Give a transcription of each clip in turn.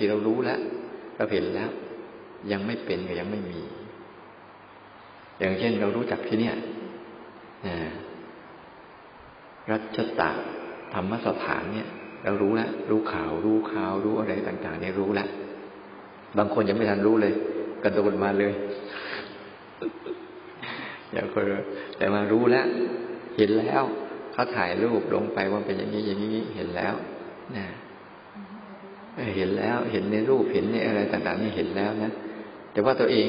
ทีเรารู้แล้วเราเห็นแล้ว ยังไม่เป็นก็ยังไม่มี อย่างเช่นเรารู้จักที่เนี่ยรัชตะธรรมสถานเนี่ย เรารู้แล้วรู้ข่าวรู้ข่าวรู้อะไรต่าง ๆ เนี่ยรู้แล้วบางคนยังไม่ทันรู้เลย กระโดดมาเลยอย่างคนแต่มารู้แล้ว เห็นแล้วเขาถ่ายรูปลงไปว่าเป็นอย่างนี้อย่างนี้เห็นแล้วนะ เห็นแล้ว เห็นในรูปเห็นในอะไรต่างๆนี่เห็นแล้วนะแต่ว่าตัวเอง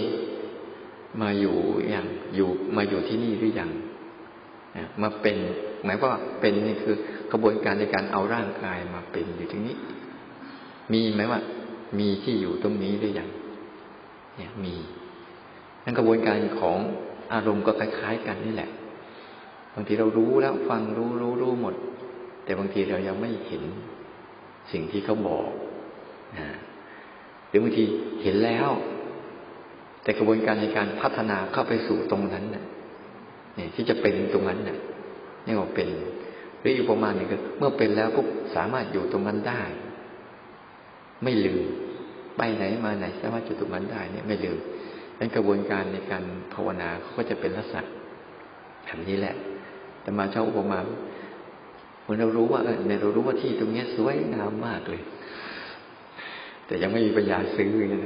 มาอยู่อย่างอยู่มาอยู่ที่นี่หรือยังมาเป็น หมายว่าเป็นนี่คือกระบวนการในการเอาร่างกายมาเป็นอยู่ตรงนี้ มีไหมว่า มีที่อยู่ตรงนี้หรือยังเนี่ยมีนั่นกระบวนการของอารมณ์ก็คล้ายๆกันนี่แหละ บางทีเรารู้แล้วฟังรู้รู้รู้หมด แต่บางทีเรายังไม่เห็นสิ่งที่เขาบอก หรือบางทีเห็นแล้ว แต่กระบวนการในการพัฒนาเข้าไปสู่ตรงนั้นเนี่ยที่จะเป็นตรงนั้นเนี่ยนี่ว่าเป็นหรืออีกประมาณนึงก็เมื่อเป็นแล้วปุ๊บสามารถอยู่ตรงนั้นได้ ไม่ลืมไปไหนมาไหนสามารถอยู่ตรงนั้นได้เนี่ยไม่ลืมนั้นกระบวนการในการภาวนาเขาก็จะเป็นลักษณะแบบนี้แหละ แต่มาเช่าอุปมาเหมือนเรารู้ว่าเออเรารู้ว่าที่ตรงนี้สวยงามมากเลย แต่ยังไม่มีปัญญาซื้อเลย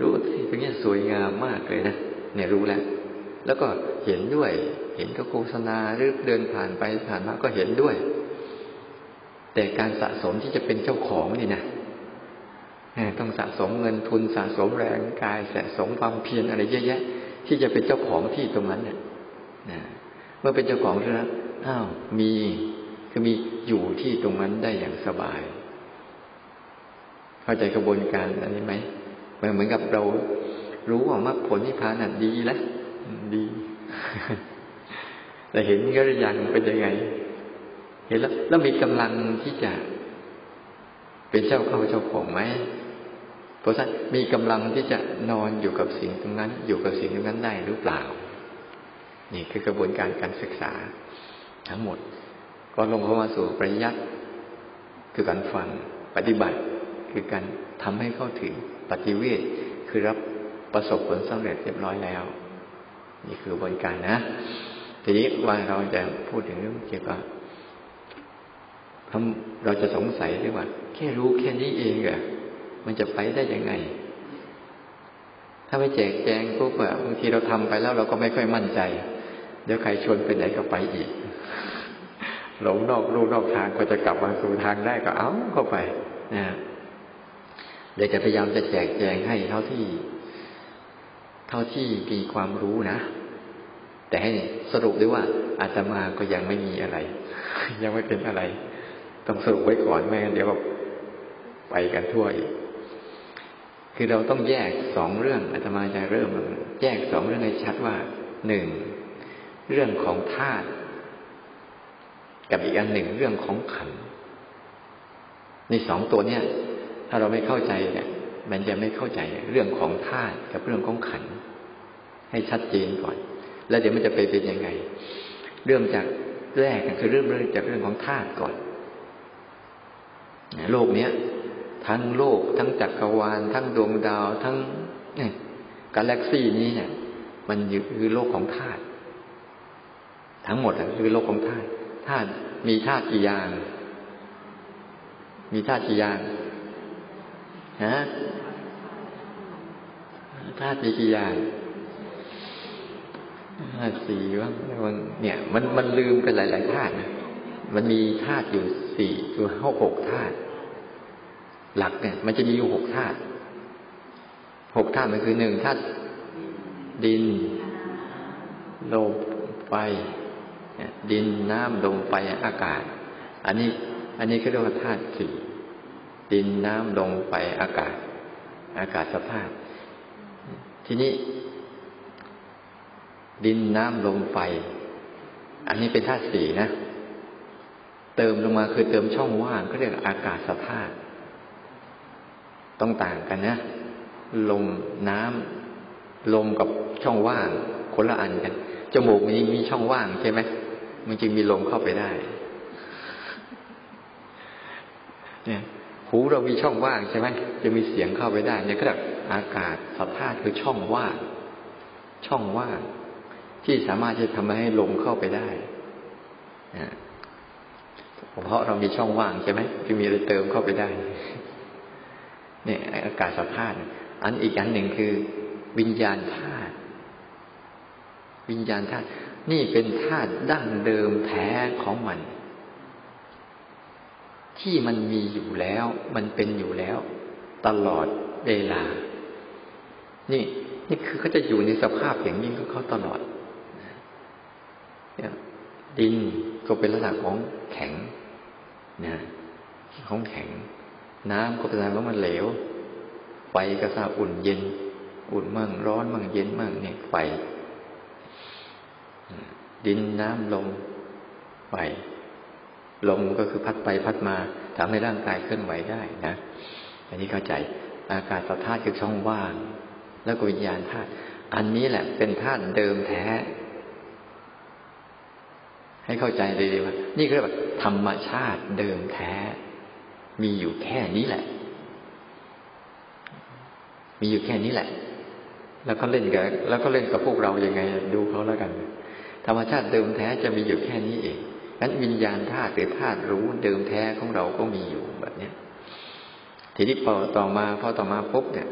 รู้ที่ตรงนี้ยสวยงามมากเลยนะเนี่ยรู้แล้วแล้วก็เห็นด้วย เห็นก็โฆษณาหรือเดินผ่านไปผ่านมาก็เห็นด้วย แต่การสะสมที่จะเป็นเจ้าของนี่นะต้องสะสมเงินทุนสะสมแรงกายสะสมความเพียรอะไรเยอะแยะ ที่จะเป็นเจ้าของที่ตรงนั้นเนี่ยเมื่อเป็นเจ้าของแล้วอ้าวมีคือมีอยู่ที่ตรงนั้นได้อย่างสบาย เข้าใจกระบวนการอันนี้ไหมเหมือนกับเรารู้ว่ามรรคผลนิพพานน่ะดีแล้วดี แต่เห็นก็ยังเป็นยังไง เห็นแล้ว แล้วมีกำลังที่จะ เป็นเจ้าเข้าเจ้าของไหมเพราะฉะนั้นมีกำลังที่จะนอนอยู่กับสิ่งตรงนั้น อยู่กับสิ่งตรงนั้นได้หรือเปล่า นี่คือกระบวนการการศึกษา ทั้งหมด ก็ลงเข้ามาสู่ปริยัติคือการฟังปฏิบัติ คือการทำให้เข้าถึงปฏิเวทคือรับประสบผลสำเร็จเรียบร้อยแล้ว นี่คือกระบวนการนะ ทีนี้ว่าเราจะพูดถึงเรื่องเกี่ยวกับทำเราจะสงสัยด้วยว่า แค่รู้แค่นี้เองอะมันจะไปได้ยังไง ถ้าไม่แจกแจงปุ๊บอะบางทีเราทำไปแล้วเราก็ไม่ค่อยมั่นใจ เดี๋ยวใครชวนไปไหนก็ไปอีก หลงนอกรูนอกทางก็จะกลับมาสู่ทางได้ก็เอ้าเข้าไปนะ เดี๋ยวจะพยายามจะแจกแจงให้เท่าที่ เท่าที่มีความรู้นะ แต่ให้สรุปด้วยว่าอาตมาก็ยังไม่มีอะไร ยังไม่เป็นอะไร ต้องสรุปไว้ก่อนไม่งั้นเดี๋ยวก็ไปกันทั่วอีกคือเราต้องแยกสองเรื่องอาตมาจะเริ่ม แยกสองเรื่องให้ชัดว่าหนึ่งเรื่องของธาตุกับอีกอันหนึ่งเรื่องของขันในสองตัวเนี้ย ถ้าเราไม่เข้าใจเนี่ย มันจะไม่เข้าใจเรื่องของธาตุกับเรื่องของขัน ให้ชัดเจนก่อน แล้วเดี๋ยวมันจะไปเป็นยังไง เริ่มจากแรกคือเริ่มเริ่มจากเรื่องของธาตุก่อนโลกเนี้ยทั้งโลก ทั้งจักรวาล ทั้งดวงดาว ทั้งกาแล็กซี่นี้เนี่ย มันคือโลกของธาตุทั้งหมดคือโลกของธาตุธาตุมีธาตุกี่อย่าง มีธาตุกี่อย่าง ฮะธาตุมีกี่อย่างธาตุสี่ว่าเนี่ย มันมันลืมไปหลายๆธาตุนะมันมีธาตุอยู่สี่อยู่ห้าหกธาตุหลักเนี่ย มันจะมีอยู่หกธาตุหกธาตุมันคือหนึ่งธาตุดินลมไฟดินน้ำลมไฟอากาศ อันนี้ อันนี้ก็เรียกว่าธาตุสี่ ดินน้ำลมไฟอากาศ อากาศสภาพ ทีนี้ ดินน้ำลมไฟ อันนี้เป็นธาตุสี่นะ เติมลงมาคือเติมช่องว่างก็เรียกอากาศสภาพ ต้องต่างกันนะ ลมน้ำลมกับช่องว่าง คนละอันกันจมูกมันยังมีช่องว่างใช่ไหมมันจึงมีลมเข้าไปได้ เนี่ย หูเรามีช่องว่างใช่ไหมจะมีเสียงเข้าไปได้เนี่ยก็แบบอากาศสัพพาสคือช่องว่างช่องว่าง ที่สามารถจะทำให้ลมเข้าไปได้เพราะเรามีช่องว่างใช่ไหมจะมีอะไรเติมเข้าไปได้ เนี่ยอากาศสัพพาสอันอีกอันหนึ่งคือ วิญญาณธาตุวิญญาณธาตุนี่เป็นธาตุดั้งเดิมแท้ของมัน ที่มันมีอยู่แล้ว มันเป็นอยู่แล้ว ตลอดเวลา นี่ นี่คือเขาจะอยู่ในสภาพอย่างนี้ของเขาตลอดดินก็เป็นลักษณะของแข็งนะของแข็ง น้ำก็เป็นลักษณะของมันเหลวไฟก็ทราอุ่นเย็น อุ่นมั่งร้อนมั่งเย็นมั่งเนี่ยไฟดินน้ำลมไฟ ลมก็คือพัดไปพัดมาทำให้ร่างกายเคลื่อนไหวได้นะอันนี้เข้าใจอากาศธาตุคือช่องว่าง แล้วก็วิญญาณธาตุอันนี้แหละเป็นธาตุเดิมแท้ ให้เข้าใจเลยว่านี่เรียกว่าธรรมชาติเดิมแท้ มีอยู่แค่นี้แหละ มีอยู่แค่นี้แหละ แล้วเขาเล่นกับแล้วก็เล่นกับพวกเรายังไง ดูเขาแล้วกัน ธรรมชาติเดิมแท้จะมีอยู่แค่นี้เอง นั้นวิญญาณธาตุหรือธาตุรู้เดิมแท้ของเราก็มีอยู่แบบเนี้ยทีนี้พอต่อมาพอต่อมาปุ๊บเนี่ย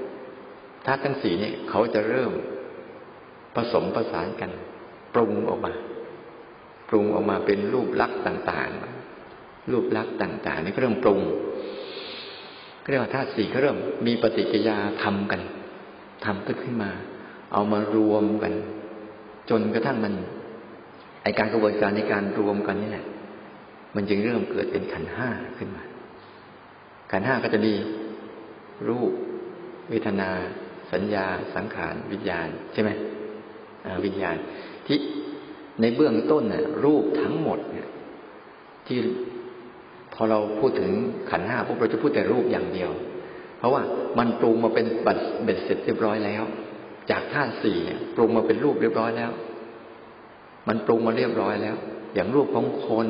ธาตุทั้งสี่เนี่ยเขาจะเริ่มผสมประสานกัน ปรุงออกมา ปรุงออกมาเป็นรูปลักษณ์ต่างๆ รูปลักษณ์ต่างๆนี่ก็เริ่มปรุงเรียกว่าธาตุสี่เขาเริ่มมีปฏิกิยาทำกันทำขึ้นมา เอามารวมกัน จนกระทั่งมัน อการกระบวนการในการรวมกันนี่แหละมันจึงเริ่มเกิดเป็นขันห้าขึ้นมา ขันห้าก็จะมีรูป เวทนา สัญญา สังขาร วิญญาณ ใช่ไหมวิญญาณ ที่ในเบื้องต้นน่ะ รูปทั้งหมดเนี่ย ที่พอเราพูดถึงขันห้าพวกเราจะพูดแต่รูปอย่างเดียว เพราะว่ามันปรุงมาเป็นบัตรเบ็ดเสร็จเรียบร้อยแล้ว จากธาตุสี่ปรุงมาเป็นรูปเรียบร้อยแล้ว มันปรุงมาเรียบร้อยแล้ว อย่างรูปของคน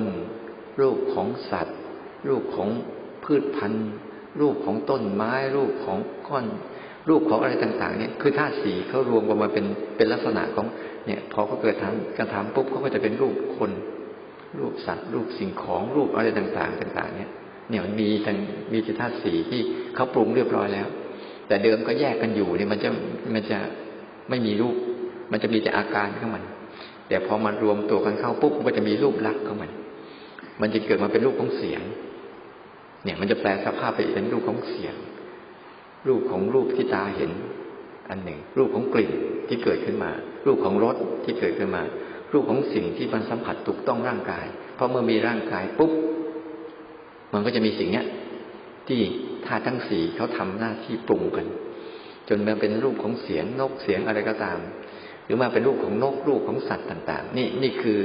รูปของสัตว์ รูปของพืชพันธุ์ รูปของต้นไม้ รูปของก้อน รูปของอะไรต่าง ๆ เนี่ยคือธาตุสีเขารวมกันมาเป็นเป็นลักษณะของเนี่ยพอเขาเกิดทำกระทำปุ๊บเขาก็จะเป็นรูปคน รูปสัตว์ รูปสิ่งของรูปอะไรต่างๆต่าง ๆ เนี่ยเนี่ยมันมีทั้งมีธาตุสีที่เขาปรุงเรียบร้อยแล้ว แต่เดิมก็แยกกันอยู่เนี่ยมันจะมันจะไม่มีรูป มันจะมีแต่อาการของมัน แต่พอมันรวมตัวกันเข้าปุ๊บมันก็จะมีรูปลักษณ์ของมัน มันจะเกิดมาเป็นรูปของเสียง เนี่ย มันจะแปลสภาพไปเป็นรูปของเสียง รูปของรูปที่ตาเห็น อันหนึ่ง รูปของกลิ่นที่เกิดขึ้นมา รูปของรสที่เกิดขึ้นมา รูปของสิ่งที่มันสัมผัสถูกต้องร่างกาย เพราะเมื่อมีร่างกายปุ๊บ มันก็จะมีสิ่งเนี้ยที่ธาตุทั้งสี่เขาทำหน้าที่ปรุงกัน จนมันเป็นรูปของเสียงนกเสียงอะไรก็ตาม รือมาเป็นรูปของนกรูปของสัตว์ต่าง ๆ นี่นี่คือ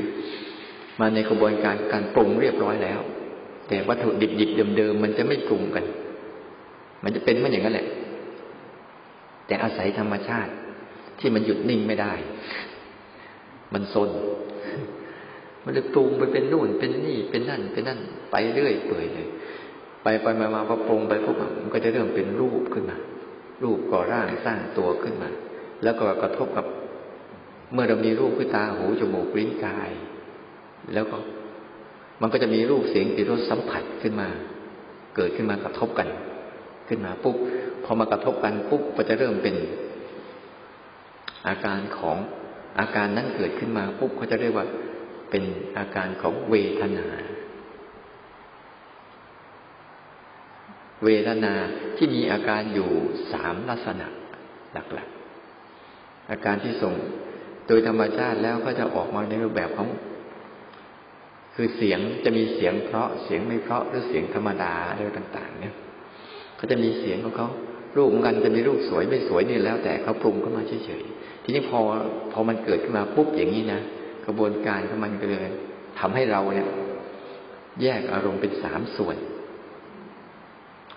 มาในกระบวนการการปรุงเรียบร้อยแล้ว แต่วัตถุดิบๆเดิมๆมันจะไม่ปรุงกัน มันจะเป็นมันอย่างนั้นแหละ แต่อาศัยธรรมชาติที่มันหยุดนิ่งไม่ได้ มันซนมันเลยปรุงไปเป็นนู่น เป็นนี่เป็นนั่น เป็นนั่น ไปเรื่อยเปื่อยเลย ไปไปมามาพอปรุงไปพวกมันก็จะเริ่มเป็นรูปขึ้นมา รูปก่อร่างสร้างตัวขึ้นมา แล้วก็กระทบกับ เมื่อเรามีรูปคือตาหูจมูกลิ้นกาย แล้วก็มันก็จะมีรูปเสียงกลิ่นรสสัมผัสขึ้นมา เกิดขึ้นมากระทบกัน ขึ้นมาปุ๊บพอมากระทบกันปุ๊บก็จะเริ่มเป็น อาการของอาการนั้นเกิดขึ้นมาปุ๊บเขาจะเรียกว่าเป็นอาการของเวทนา เวทนาที่มีอาการอยู่สามลักษณะหลักๆ อาการที่ส่ง ดยธรรมชาติแล้วก็จะออกมาในรูปแบบของ คือเสียงจะมีเสียงเพราะเสียงไม่เพราะหรือเสียงธรรมดาอะไรต่าง ๆ เนี่ยเขาจะมีเสียงของเขารูปกันจะมีรูปสวยไม่สวยนี่แล้ว แต่เขาปรุงเข้ามาเฉยๆทีนี้พอพอมันเกิดขึ้นมาปุ๊บอย่างนี้นะกระบวนการของมันก็เลยทำให้เราเนี่ย แยกอารมณ์เป็นสามส่วน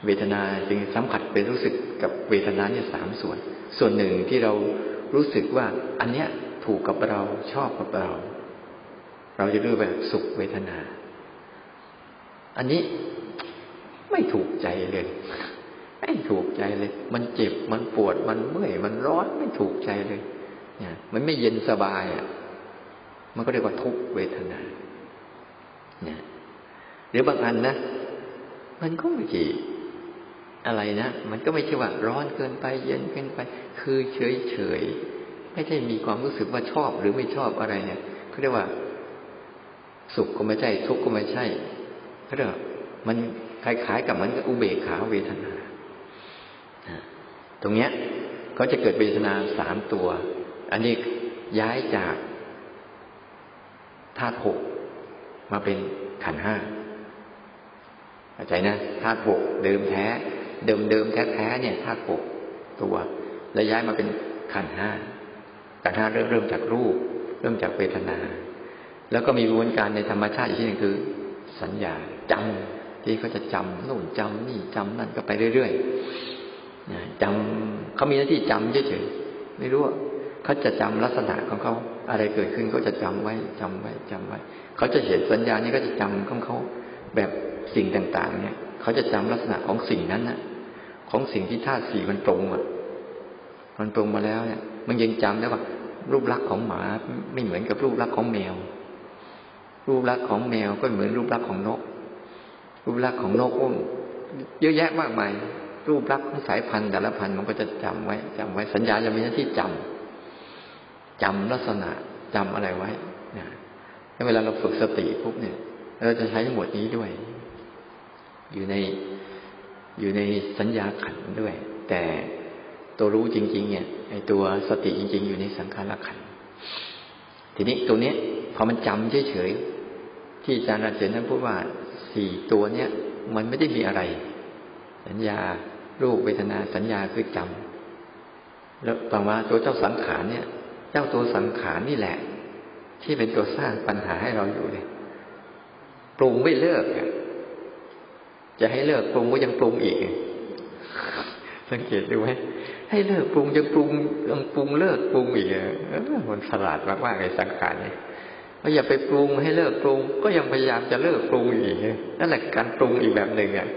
เวทนาจึงสัมผัสเป็นรู้สึกกับเวทนาเนี่ยสามส่วน ส่วนหนึ่งที่เรารู้สึกว่า อันเนี้ย ถูกกับเราชอบกับเรา เราจะรู้แบบสุขเวทนา อันนี้ไม่ถูกใจเลยไม่ถูกใจเลย มันเจ็บมันปวดมันเมื่อยมันร้อนไม่ถูกใจเลยเนี่ยมันไม่เย็นสบายอะ มันก็เรียกว่าทุกเวทนาเนี่ยหรือบางอันนะมันก็ไม่ใช่อะไรนะ มันก็ไม่ใช่ว่าร้อนเกินไปเย็นเกินไป คือเฉยเฉย ไม่ใช่มีความรู้สึกว่าชอบหรือไม่ชอบอะไรเนี่ยเขาเรียกว่า สุขก็ไม่ใช่ทุกข์ก็ไม่ใช่เขาเรียกมันคล้ายๆกับมันอุเบกขาเวทนา ตรงเนี้ยเขาจะเกิดเวทนาสามตัว อันนี้ย้ายจากธาตุหกมาเป็นขันห้าเข้าใจนะธาตุหกเดิมแท้ เดิมเดิมแท้แท้เนี่ยธาตุหกตัว แล้วย้ายมาเป็นขันห้า ขันห้าเริ่มเริ่มจากรูป เริ่มจากเวทนา แล้วก็มีกระบวนการในธรรมชาติอีกที่หนึ่งคือ สัญญาจำที่เขาจะจำนู่นจำนี่จำนั่นก็ไปเรื่อยๆจำเขามีหน้าที่จำเฉยๆไม่รู้ว่าเขาจะจำลักษณะของเขาอะไรเกิดขึ้นเขาจะจำไว้จำไว้จำไว้ เขาจะเห็นสัญญานี้ก็จะจำของเขาแบบสิ่งต่าง ๆ เนี่ย เขาจะจำลักษณะของสิ่งนั้นนะของสิ่งที่ธาตุสี่มันตรงอะมันตรงมาแล้วเนี่ย มันยังจำได้ว่า รูปลักษณ์ของหมาไม่เหมือนกับรูปลักษณ์ของแมว รูปลักษณ์ของแมวก็เหมือนรูปลักษณ์ของนก รูปลักษณ์ของนกอุ้มเยอะแยะมากมาย รูปลักษณ์ของสายพันธุ์แต่ละพันธุ์มันก็จะจำไว้จำไว้สัญญาจะมีหน้าที่จำจำลักษณะจำอะไรไว้นะเวลาเราฝึกสติปุ๊บเนี่ยเราจะใช้หมวดนี้ด้วย อยู่ในอยู่ในสัญญาขันด้วย แต่ ตัวรู้จริง ๆ เนี่ยไอตัวสติจริง ๆ อยู่ในสังขารขันทีนี้ตัวเนี้ยพอมันจำเฉยๆที่อาจารย์ราเจนท่านพูดว่าสี่ตัวเนี้ยมันไม่ได้มีอะไร สัญญารูปเวทนาสัญญาคือจำแล้วต่อมาตัวเจ้าสังขารเนี่ย เจ้าตัวสังขารนี่แหละ ที่เป็นตัวสร้างปัญหาให้เราอยู่เลยปรุงไม่เลิกจะให้เลิกปรุงก็ยังปรุงอีก สังเกตดูไหมให้เลิกปรุงยังปรุงยังปรุงเลิกปรุงอีกมันฉลาดมากๆในสังขารเนี่ยว่อย่าไปปรุงให้เลิกปรุง ก็ยังพยายามจะเลิกปรุงอีกนั่นแหละการปรุงอีกแบบหนึ่งอะ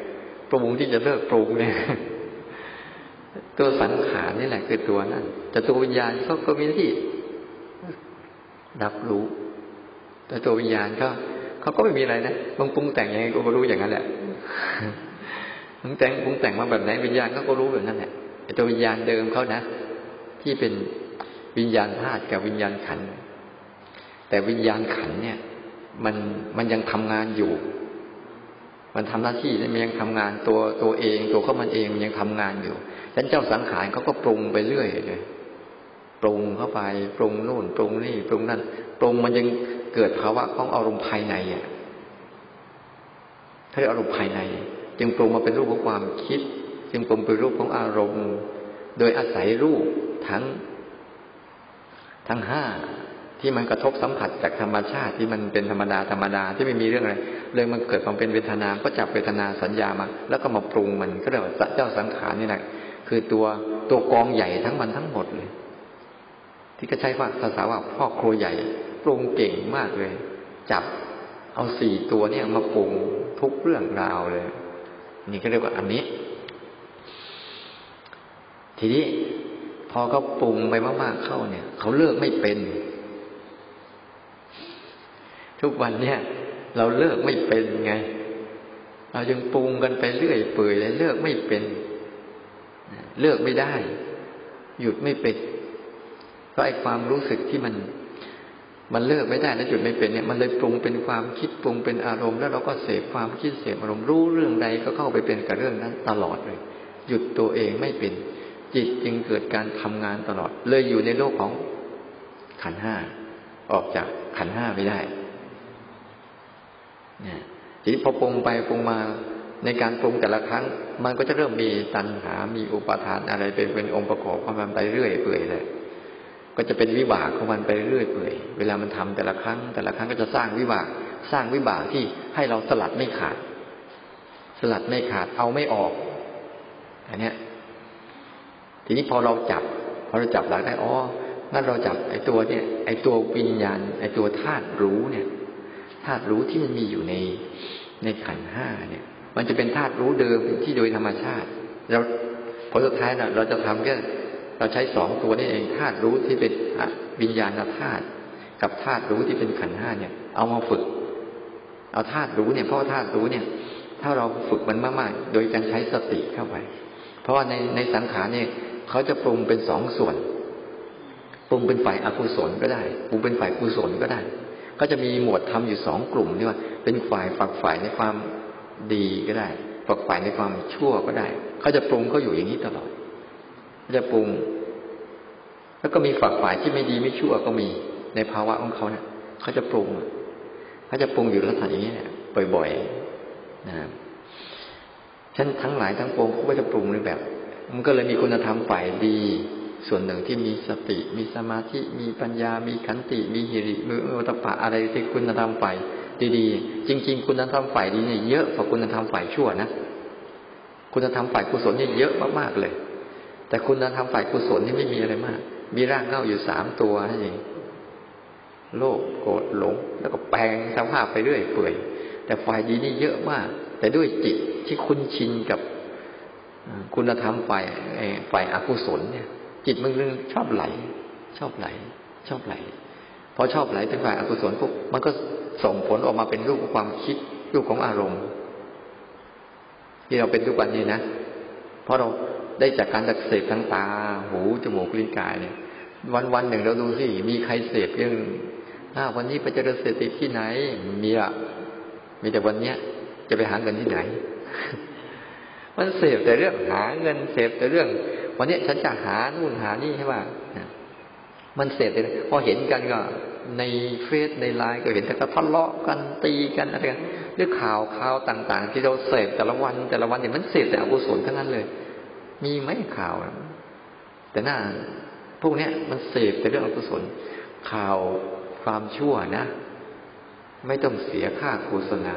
ปรุงที่จะเลิกปรุงเนี่ย ตัวสังขารนี่แหละคือตัวนั้นแต่ตัววิญญาณเขาก็มีหน้าที่รับรู้ แต่ตัววิญญาณก็เขาก็ไม่มีอะไรนะมึงปรุงแต่งยังไงก็รู้อย่างนั้นแหละ มึงแต่งปรุงแต่งมาแบบไหนวิญญาณเขาก็รู้แบบนั้นแหละตัววิญญาณเดิมเขานะ ที่เป็นวิญญาณธาตุกับวิญญาณขัน แต่วิญญาณขันเนี่ย มันมันยังทำงานอยู่ มันทำหน้าที่มันยังทำงานตัวตัวเอง ตัวเขามันเองมันยังทำงานอยู่ฉะนั้นเจ้าสังขารเขาก็ปรุงไปเรื่อยเลยปรุงเข้าไปปรุงนู่นปรุงนี่ปรุงนั่นปรุงมันยังเกิดภาวะของอารมณ์ภายในอะถ้าเรียกอารมณ์ภายใน จึงปรุงมาเป็นรูปของความคิด จึงปรุงเป็นรูปของอารมณ์ โดยอาศัยรูปทั้งทั้งห้าที่มันกระทบสัมผัสจากธรรมชาติที่มันเป็นธรรมดาธรรมดาที่ไม่มีเรื่องอะไร เลยมันเกิดความเป็นเวทนา ก็จับเวทนาสัญญามา แล้วก็มาปรุงมันก็เรียกว่าเจ้าสังขารนี่แหละคือตัวตัวกองใหญ่ทั้งมันทั้งหมดเลย ที่ก็ใช้ว่าภาษาว่าพ่อครัวใหญ่ปรุงเก่งมากเลย จับเอาสี่ตัวเนี่ยมาปรุงทุกเรื่องราวเลย นี่ก็เรียกว่าอันนี้ ทีนี้พอเขาปรุงไปมาก ๆ เข้าเนี่ย เขาเลิกไม่เป็น ทุกวันเนี่ย เราเลิกไม่เป็นไง เราจึงปรุงกันไปเรื่อยเปื่อยเลยเลิกไม่เป็น เลิกไม่ได้ หยุดไม่เป็นราะไอ้ความรู้สึกที่มัน มันเลิกไม่ได้และหยุดไม่เป็นเนี่ยมันเลยปรุงเป็นความคิดปรุงเป็นอารมณ์ แล้วเราก็เสพความคิดเสพอารมณ์รู้เรื่องใดก็เข้าไปเป็นกับเรื่องนั้นตลอดเลย หยุดตัวเองไม่เป็น จิตจึงเกิดการทำงานตลอด เลยอยู่ในโลกของขันห้าออกจากขันห้าไม่ได้เนี่ยทีนี้พอปรุงไปปรุงมาในการปรุงแต่ละครั้ง มันก็จะเริ่มมีตัณหา มีอุปาทานอะไรเป็นเป็นองค์ประกอบของมันไปเรื่อยเปื่อยเลย ก็จะเป็นวิบากของมันไปเรื่อยเปื่อยเวลามันทำแต่ละครั้ง แต่ละครั้งก็จะสร้างวิบาก สร้างวิบากที่ให้เราสลัดไม่ขาด สลัดไม่ขาดเอาไม่ออกอันเนี้ย ทีนี้พอเราจับ พอเราจับหลักได้อ๋อนั่นเราจับไอ้ตัวเนี่ย ไอ้ตัววิญญาณไอ้ตัวธาตุรู้เนี่ยธาตุรู้ที่มันมีอยู่ในในขันห้าเนี่ย มันจะเป็นธาตุรู้เดิมที่โดยธรรมชาติ เราผลสุดท้ายนะเราจะทำแค่ เราใช้สองตัวนี้เองธาตุรู้ที่เป็นวิญญาณธาตุกับธาตุรู้ที่เป็นขันห้าเนี่ย เอามาฝึก เอาธาตุรู้เนี่ยเพราะธาตุรู้เนี่ย ถ้าเราฝึกมันมากๆ โดยการใช้สติเข้าไป เพราะว่าในในสังขารเนี่ยเขาจะปรุงเป็นสองส่วน ปรุงเป็นฝ่ายอกุศลก็ได้ปรุงเป็นฝ่ายกุศลก็ได้ ก็จะมีหมวดทำอยู่สองกลุ่มนี่ว่า เป็นฝ่ายฝักฝ่ายในความดีก็ได้ฝักฝ่ายในความชั่วก็ได้เขาจะปรุงเขาอยู่อย่างนี้ตลอด จะปรุง แล้วก็มีฝักฝ่ายที่ไม่ดีไม่ชั่วก็มีในภาวะของเขาเนะี่ยเขาจะปรุงเขาจะปรุงอยู่ลักษณะอย่างนี้เนี่ยบ่อยๆนะครับฉันทั้งหลายทั้งปวงเขาก็จะปรุงในแบบ มันก็เลยมีคุณธรรมฝ่ายดี ส่วนหนึ่งที่มีสติ มีสมาธิ มีปัญญา มีขันติ มีหิริมืออุตปะอะไรที่คุณธรรมฝ่ายดีๆ จริง ๆ คุณธรรมฝ่ายดีเนี่ยเยอะกว่าคุณธรรมฝ่ายชั่วนะ คุณธรรมฝ่ายกุศลเนี่ยเยอะมากๆเลย แต่คุณธรรมฝ่ายกุศลนี่ไม่มีอะไรมาก มีร่างเง่าอยู่สามตัวนั่นเองโลภโกรธหลง แล้วก็แปลงสภาพไปเรื่อยเปื่อย แต่ฝ่ายดีนี่เยอะมาก แต่ด้วยจิตที่คุ้นชินกับคุณธรรมฝ่ายฝ่ายอกุศลเนี่ย จิตมันเรื่องชอบไหล ชอบไหล ชอบไหลพอชอบไหลเป็นฝ่ายอกุศลปุ๊บมันก็ส่งผลออกมาเป็นรูปของความคิดรูปของอารมณ์ที่เราเป็นทุกวันนี้นะเพราะเรา ได้จากการจักเสพทั้งตา หูจมูกลิ้นกายเนี่ย วันวันหนึ่งเราดูสิมีใครเสพเรื่องอ้าวันนี้ไปเจริญเสติที่ไหน มีอะมีแต่วันเนี้ยจะไปหาเงินที่ไหน มันเสพแต่เรื่องหาเงินเสพแต่เรื่อง วันนี้ฉันจะหานู่นหานี่ใช่ป่ะมันเสพแต่พอเห็นกันก็ในเฟซในไลน์ก็เห็นแต่ก็ทะเลาะกันตีกันอะไรกันเรื่องข่าวข่าวต่าง ๆ ที่เราเสพแต่ละวันแต่ละวันเนี่ยมันเสพแต่อกุศลทั้งนั้นเลย มีไหมข่าว แต่หน้าพวกเนี้ยมันเสพแต่เรื่องอกุศลข่าวความชั่วนะ ไม่ต้องเสียค่าโฆษณา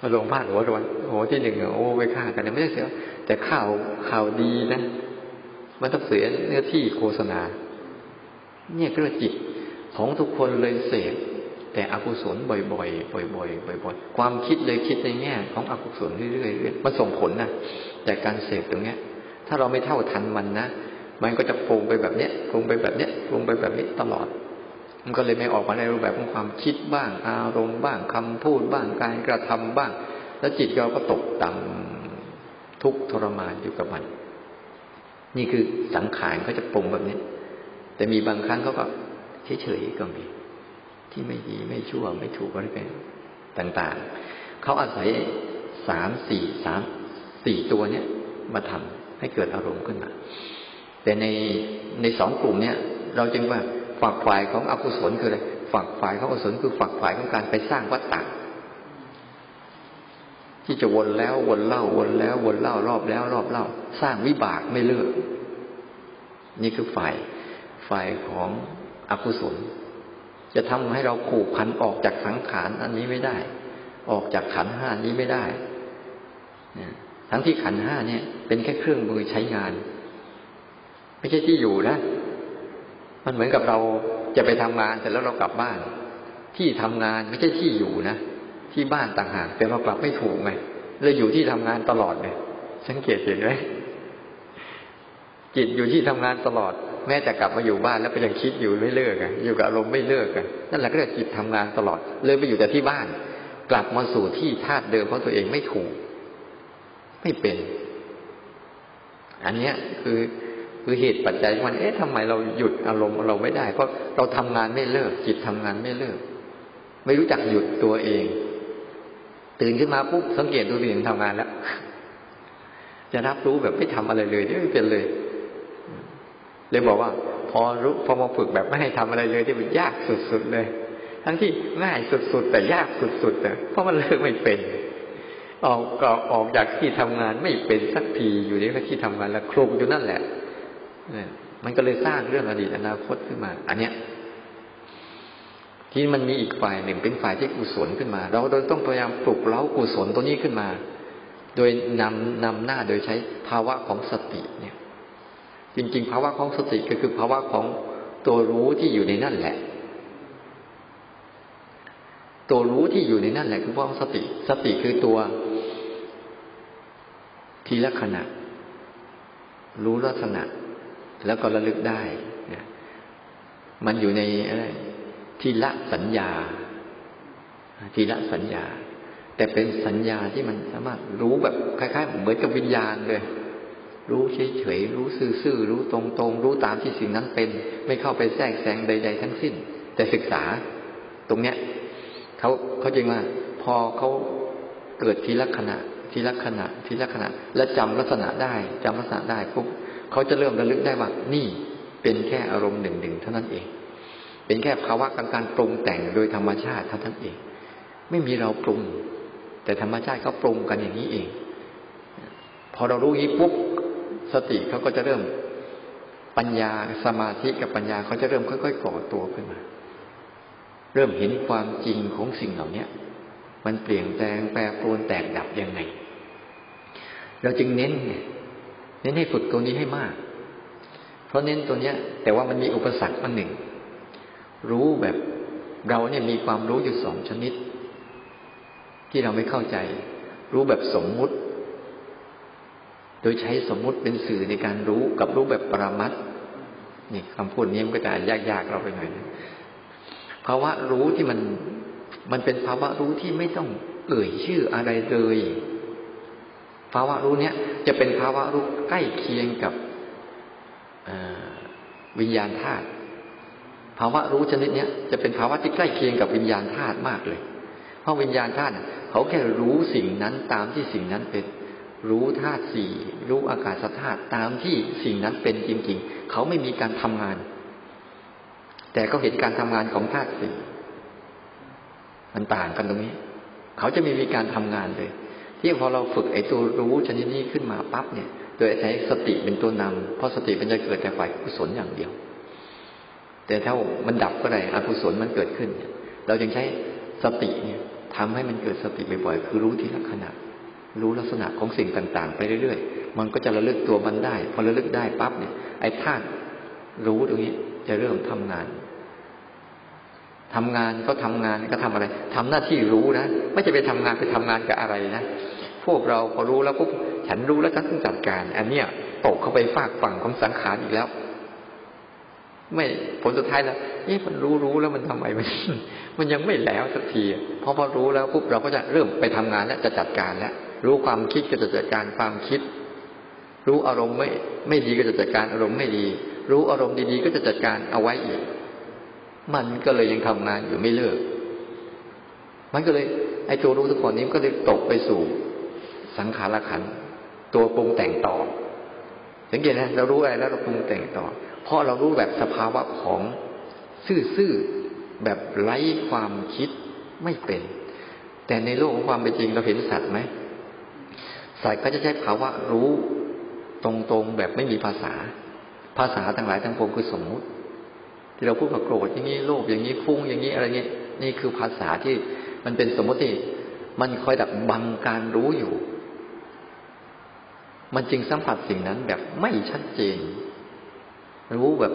มาลงพาดหัวรวนโอ้ที่หนึ่งโอ้ไปฆ่ากันไม่ได้เสีย แต่ข่าวข่าวดีนะมันต้องเสียเนื้อที่โฆษณา เนี่ยก็จิตของทุกคนเลยเสพ แต่อกุศลบ่อยๆ บ่อยๆ บ่อยๆ ความคิดเลยคิดในแง่ของอกุศลเรื่อยๆมันส่งผลนะแต่การเสพตรงเนี้ย ถ้าเราไม่เท่าทันมันนะมันก็จะปรุงไปแบบเนี้ยปรุงไปแบบเนี้ยปรุงไปแบบนี้ตลอด มันก็เลยไม่ออกมาในรูปแบบของความคิดบ้าง อารมณ์บ้างคำพูดบ้างการกระทำบ้าง แล้วจิตเราก็ตกต่ำทุกทรมานอยู่กับมัน นี่คือสังขารเขาจะปรุงแบบนี้ แต่มีบางครั้งเขาก็เฉยๆก็มี ที่ไม่ดีไม่ชั่วไม่ถูกอะไรไปต่างๆ เขาอาศัยสามสี่สามสี่ตัวเนี้ยมาทำให้เกิดอารมณ์ขึ้นมา แต่ในในสองกลุ่มเนี้ยเราจึงว่าฝักฝ่ายของอกุศลคืออะไรฝักฝ่ายของอกุศลคือฝักฝ่ายของการไปสร้างวัฏฏะที่จะวนแล้ววนเล่าวนแล้ววนเล่ารอบแล้ว รอบเล่า สร้างวิบากไม่เลิก นี่คือฝ่ายฝ่ายของอกุศล จะทำให้เราผูกพันออกจากสังขารอันนี้ไม่ได้ ออกจากขันห้านี้ไม่ได้ทั้งที่ขันห้าเนี่ย เป็นแค่เครื่องมือใช้งาน ไม่ใช่ที่อยู่นะมันเหมือนกับเราจะไปทำงานเสร็จแล้วเรากลับบ้าน ที่ทำงานไม่ใช่ที่อยู่นะที่บ้านต่างหากแต่เรากลับไม่ถูกไงเลยอยู่ที่ทำงานตลอดเลยสังเกตเห็นไหมจิตอยู่ที่ทำงานตลอด แม้แต่กลับมาอยู่บ้านแล้วก็ยังคิดอยู่ไม่เลิกอะอยู่กับอารมณ์ไม่เลิกอะนั่นแหละก็เรียกจิตทำงานตลอด เลยไปอยู่แต่ที่บ้าน กลับมาสู่ที่ธาตุเดิมเพราะตัวเองไม่ถูก ไม่เป็น อันเนี้ยคือคือเหตุปัจจัยมัน เอ๊ะทำไมเราหยุดอารมณ์เราไม่ได้ เพราะเราทำงานไม่เลิก จิตทำงานไม่เลิก ไม่รู้จักหยุดตัวเอง ตื่นขึ้นมาปุ๊บสังเกตดูตัวเองทำงานแล้ว จะรับรู้แบบไม่ทำอะไรเลยไม่เป็นเลย เลยบอกว่า พอรู้พอมาฝึกแบบไม่ให้ทำอะไรเลยที่มันยากสุดๆเลย ทั้งที่ง่ายสุดๆแต่ยากสุดๆแต่ยเพราะมันเลิกไม่เป็น ออกก็ออกจากที่ทำงานไม่เป็นสักทีอยู่ในที่ทำงานแล้วคลุกอยู่นั่นแหละมันก็เลยสร้างเรื่องอดีตอนาคตขึ้นมา อันเนี้ยที่มันมีอีกฝ่ายหนึ่งเป็นฝ่ายที่กุศลขึ้นมา เราต้องพยายามปลุกเล้ากุศลตัวนี้ขึ้นมา โดยนำนำหน้าโดยใช้ภาวะของสติเนี่ย จริง ๆ ภาวะของสติก็คือภาวะของตัวรู้ที่อยู่ในนั่นแหละ ตัวรู้ที่อยู่ในนั่นแหละ คือภาวะสติ สติคือตัวทีละขณะ รู้ลักษณะ แล้วก็ระลึกได้เนี่ยมันอยู่ในอะไรทีละสัญญา ทีละสัญญา แต่เป็นสัญญาที่มันสามารถรู้แบบคล้ายๆเหมือนกับวิญญาณเลย รู้เฉยๆรู้ซื่อๆรู้ตรงๆ รู้ตามที่สิ่งนั้นเป็น ไม่เข้าไปแทรกแซงใด ๆ ทั้งสิ้น แต่ศึกษา ตรงเนี้ยเขาเขาจริงว่า พอเขาเกิดทีละขณะ ทีละขณะ ทีละขณะ และจำลักษณะได้จำลักษณะได้ปุ๊บเขาจะเริ่มระลึกได้ว่า นี่เป็นแค่อารมณ์หนึ่งๆเท่านั้นเอง เป็นแค่ภาวะการการปรุงแต่งโดยธรรมชาติเท่านั้นเอง ไม่มีเราปรุง แต่ธรรมชาติเขาปรุงกันอย่างนี้เอง พอเรารู้นี้ปุ๊บ สติเขาก็จะเริ่มปัญญาสมาธิกับปัญญาเขาจะเริ่มค่อยๆก่อตัวขึ้นมา เริ่มเห็นความจริงของสิ่งเหล่านี้มันเปลี่ยนแปลงแปรปรวนแตกดับยังไง เราจึงเน้นเน้นให้ฝึกตัวนี้ให้มาก เพราะเน้นตัวเนี้ย แต่ว่ามันมีอุปสรรคอันหนึ่ง รู้แบบเราเนี่ยมีความรู้อยู่สองชนิด ที่เราไม่เข้าใจ รู้แบบสมมุติ ดยใช้สมมุติเป็นสื่อในการรู้กับรู้แบบปรมัตนี่คำพูดนี้มันก็จะยากๆเราไปหน่อยนะภาวะรู้ที่มันมันเป็นภาวะรู้ที่ไม่ต้องเอ่ยชื่ออะไรเลย ภาวะรู้เนี้ยจะเป็นภาวะรู้ใกล้เคียงกับวิญญาณธาตุภาวะรู้ชนิดเนี้ยจะเป็นภาวะที่ใกล้เคียงกับวิญญาณธาตุมากเลย เพราะวิญญาณธาตุเขาแค่รู้สิ่งนั้นตามที่สิ่งนั้นเป็น รู้ธาตุสี่รู้อากาศธาตุตามที่สิ่งนั้นเป็นจริง ๆ เขาไม่มีการทำงาน แต่เขาเห็นการทำงานของธาตุสี่มันต่างกันตรงนี้ เขาจะไม่มีการทำงานเลย ที่พอเราฝึกไอ้ตัวรู้ชนิดนี้ขึ้นมาปั๊บเนี่ย โดยใช้สติเป็นตัวนำเพราะสติมันจะเกิดแต่ฝ่ายกุศลอย่างเดียว แต่ถ้ามันดับก็ได้อกุศลมันเกิดขึ้น เราจึงใช้สติเนี่ยทำให้มันเกิดสติบ่อยๆคือรู้ทีละขณะ รู้ลักษณะของสิ่งต่างๆ ไปเรื่อยๆ มันก็จะระลึกตัวมันได้ พอระลึกได้ปั๊บเนี่ย ไอ้ธาตุรู้ตรงนี้จะเริ่มทำงานทำงานก็ทำงานก็ทำอะไรทำหน้าที่รู้นะ ไม่จะไปทำงานไปทำงานกับอะไรนะ พวกเราพอรู้แล้วปุ๊บฉันรู้แล้วฉันต้องจัดการ อันเนี้ยตกเข้าไปฝากฝั่งของสังขารอีกแล้ว ไม่ผลสุดท้ายแล้วนี่มันรู้รู้แล้วมันทำไมมันมันยังไม่แล้วสักทีพอพอรู้แล้วปุ๊บเราก็จะเริ่มไปทำงานแล้วจะจัดการแล้ว รู้ความคิดก็จะจัดการความคิด รู้อารมณ์ไม่ไม่ดีก็จะจัดการอารมณ์ไม่ดี รู้อารมณ์ดีๆ ก็จะจัดการเอาไว้อีก มันก็เลยยังทำงานอยู่ไม่เลิก มันก็เลย ไอ้ตัวรู้ทุกคนนี้ก็เลยตกไปสู่ สังขารขันตัวปรุงแต่งต่อ สังเกตนะเรารู้อะไรแล้วเราปรุงแต่งต่อ เพราะเรารู้แบบสภาวะของซื่อๆแบบไร้ความคิดไม่เป็น แต่ในโลกของความเป็นจริงเราเห็นสัตว์ไหม สัตว์ก็จะใช้ภาวะรู้ตรงๆแบบไม่มีภาษา ภาษาทั้งหลายทั้งปวงคือสมมุติ ที่เราพูดว่าโกรธอย่างนี้โลภอย่างนี้ฟุ้งอย่างนี้อะไรเงี้ยนี่คือภาษาที่มันเป็นสมมติ มันคอยดักบังการรู้อยู่ มันจึงสัมผัสสิ่งนั้นแบบไม่ชัดเจน รู้แบบ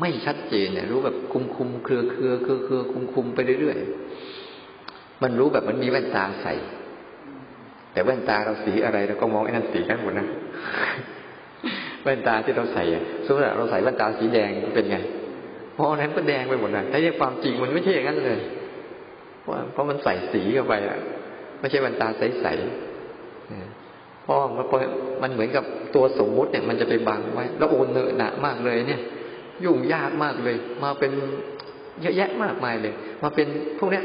ไม่ชัดเจนเนี่ยรู้แบบคุมคุมเครือเครือเครือเครือคุมคุมไปเรื่อยๆมันรู้แบบมันมีแว่นตาใส่ แต่แว่นตาเราสีอะไรเราก็มองไอ้นั่นสีกันหมดนะแว่นตาที่เราใส่สมมติเราใส่แว่นตาสีแดงเป็นไงเพราะนั้นก็แดงไปหมดนะแต่ในความจริงมันไม่ใช่อย่างนั้นเลยเพราะเพราะมันใส่สีเข้าไปอะไม่ใช่แว่นตาใสๆเพราะมันมันเหมือนกับตัวสมมุติเนี่ย มันจะไปบังไว้ แล้วโอนเนอะหนามากเลยเนี่ย ยุ่งยากมากเลย มาเป็นเยอะแยะมากมายเลย มาเป็นพวกเนี้ย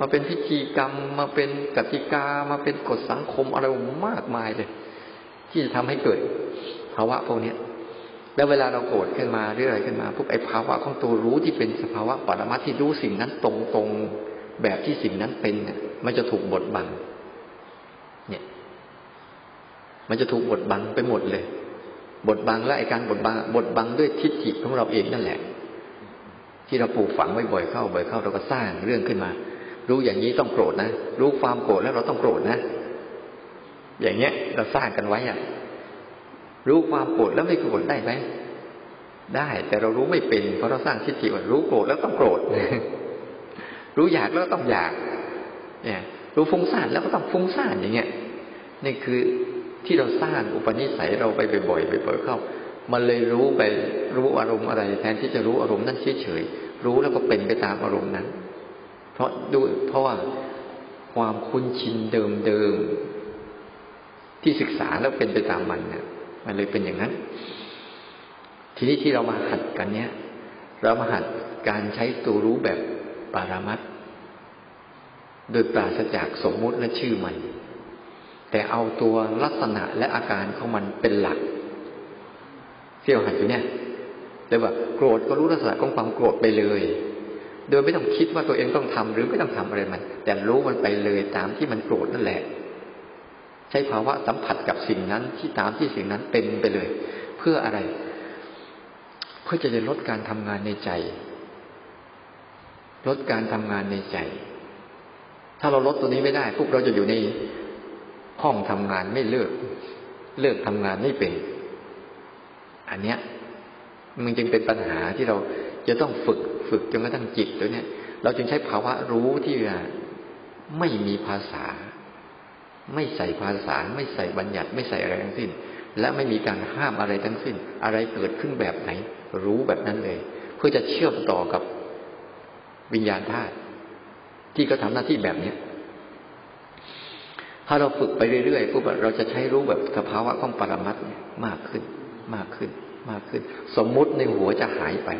มาเป็นพิธีกรรม มาเป็นกติกา มาเป็นกฎสังคมอะไรมากมายเลย ที่จะทำให้เกิดภาวะพวกนี้แล้วเวลาเราโกรธขึ้นมาเรื่อยขึ้นมาพวกไอ้ภาวะของตัวรู้ที่เป็นสภาวะปรมัตที่รู้สิ่งนั้นตรงๆแบบที่สิ่งนั้นเป็นเนี่ย มันจะถูกบดบัง เนี่ย มันจะถูกบดบังไปหมดเลย บดบังและไอการบดบังบดบังด้วยทิฏฐิของเราเองนั่นแหละ ที่เราปลูกฝังไว้บ่อยเข้าบ่อยเข้าเราก็สร้างเรื่องขึ้นมา รู้อย่างนี้ต้องโกรธนะ รู้ความโกรธแล้วเราต้องโกรธนะ อย่างเงี้ย เราสร้างกันไว้อะ รู้ความโกรธแล้วไม่โกรธได้ไหม ได้ แต่เรารู้ไม่เป็น เพราะเราสร้างทิฏฐิว่ารู้โกรธแล้วต้องโกรธ รู้อยากแล้วต้องอยาก เนี่ย รู้ฟุ้งซ่านแล้วก็ต้องฟุ้งซ่านอย่างเงี้ย นี่คือที่เราสร้างอุปนิสัยเราไปบ่อยๆบ่อยๆเข้า มันเลยรู้ไปรู้อารมณ์อะไร แทนที่จะรู้อารมณ์นั้นเฉยๆรู้แล้วก็เป็นไปตามอารมณ์นั้น เพราะดูเพราะว่าความคุ้นชินเดิมๆที่ศึกษาแล้วเป็นไปตามมันเนี่ยมันเลยเป็นอย่างนั้น ทีนี้ที่เรามาหัดกันเนี้ยเรามาหัดการใช้ตัวรู้แบบปารามัตโดยปราศจากสมมุติและชื่อมัน แต่เอาตัวลักษณะและอาการของมันเป็นหลักที่เราหัดอยู่เนี่ยเลยว่าโกรธก็รู้ลักษณะของความโกรธไปเลย โดยไม่ต้องคิดว่าตัวเองต้องทำหรือไม่ต้องทำอะไรมัน แต่รู้มันไปเลยตามที่มันโกรธนั่นแหละ ใช้ภาวะสัมผัสกับสิ่งนั้นที่ตามที่สิ่งนั้นเป็นไปเลย เพื่ออะไร เพื่อจะลดการทำงานในใจ ลดการทำงานในใจ ถ้าเราลดตัวนี้ไม่ได้พวกเราจะอยู่ในห้องทำงานไม่เลิก เลิกทำงานไม่เป็น อันเนี้ย มันจึงเป็นปัญหาที่เราจะต้องฝึก ฝึกจนกระทั่งจิตตัวเนี้ยเราจึงใช้ภาวะรู้ที่ไม่มีภาษา ไม่ใส่ภาษา ไม่ใส่บัญญัติไม่ใส่อะไรทั้งสิ้น และไม่มีการห้ามอะไรทั้งสิ้น อะไรเกิดขึ้นแบบไหน รู้แบบนั้นเลย เพื่อจะเชื่อมต่อกับวิญญาณธาตุที่ก็ทำหน้าที่แบบเนี้ยถ้าเราฝึกไปเรื่อยๆปุ๊บเราจะใช้รู้แบบสภาวะของปรมัตมากขึ้น มากขึ้น มากขึ้น สมมุติในหัวจะหายไป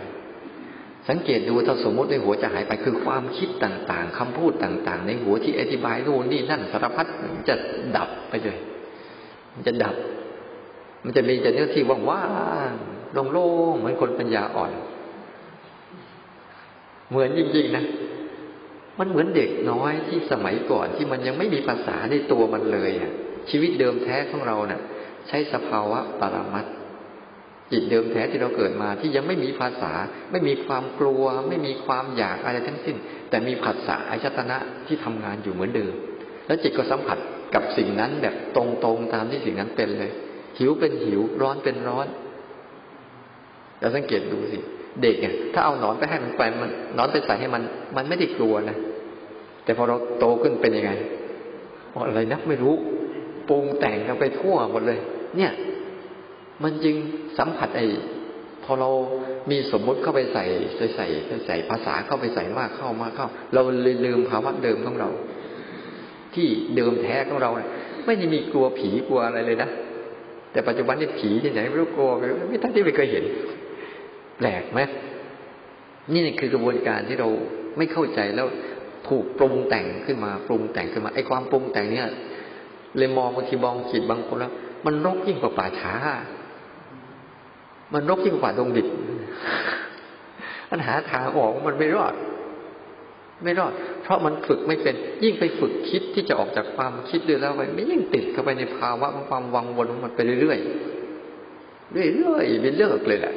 สังเกตดูถ้าสมมติในหัวจะหายไปคือความคิดต่างๆคำพูดต่าง ๆ ในหัวที่อธิบายโน่นนี่นั่นสารพัดจะดับไปเลย มันจะดับ มันจะมีแต่เนื้อที่ว่างๆโล่งๆเหมือนคนปัญญาอ่อน เหมือนจริงๆนะมันเหมือนเด็กน้อยที่สมัยก่อนที่มันยังไม่มีภาษาในตัวมันเลยอะ ชีวิตเดิมแท้ของเราเนะ่ะ ใช้สภาวะปรมัด จิตเดิมแท้ที่เราเกิดมาที่ยังไม่มีภาษา ไม่มีความกลัว ไม่มีความอยากอะไรทั้งสิ้น แต่มีภาษาอายตนะที่ทำงานอยู่เหมือนเดิม แล้วจิตก็สัมผัสกับสิ่งนั้นแบบตรงๆตามที่สิ่งนั้นเป็นเลย หิวเป็นหิวร้อนเป็นร้อนเราสังเกตดูสิเด็กเนี่ยถ้าเอาหนอนไปให้มันไปมันนอนไปใส่ให้มัน มันไม่ได้กลัวนะแต่พอเราโตขึ้นเป็นยังไงอะไรนักไม่รู้ปรุงแต่งกันไปทั่วหมดเลย เนี่ย มันจึงสัมผัสไอ้พอเรามีสมมุติเข้าไปใส่ใส่ใส่ใส่ภาษาเข้าไปใส่มากเข้ามากเข้า เราเลยลืมภาวะเดิมของเรา ที่เดิมแท้ของเราเนี่ยไม่ได้มีกลัวผีกลัวอะไรเลยนะแต่ปัจจุบันนี่ผีที่ไหนไม่รู้กลัวไม่ทั้งที่ไม่เคยเห็นแปลกไหมนี่คือกระบวนการที่เราไม่เข้าใจแล้วถูกปรุงแต่งขึ้นมาปรุงแต่งขึ้นมาไอ้ความปรุงแต่งเนี่ยเลยมองบางทีมองจิตบางคนแล้ว มันรกยิ่งกว่าป่าช้า มันรกยิ่งกว่าดงดิบมันหาทางออกมันไม่รอด ไม่รอด เพราะมันฝึกไม่เป็น ยิ่งไปฝึกคิดที่จะออกจากความคิดเรื่อยแล้วไปไม่ยิ่งติดเข้าไปในภาวะของความวังวนของมันไปเรื่อยๆเรื่อยๆไม่เลิกเลยแหละ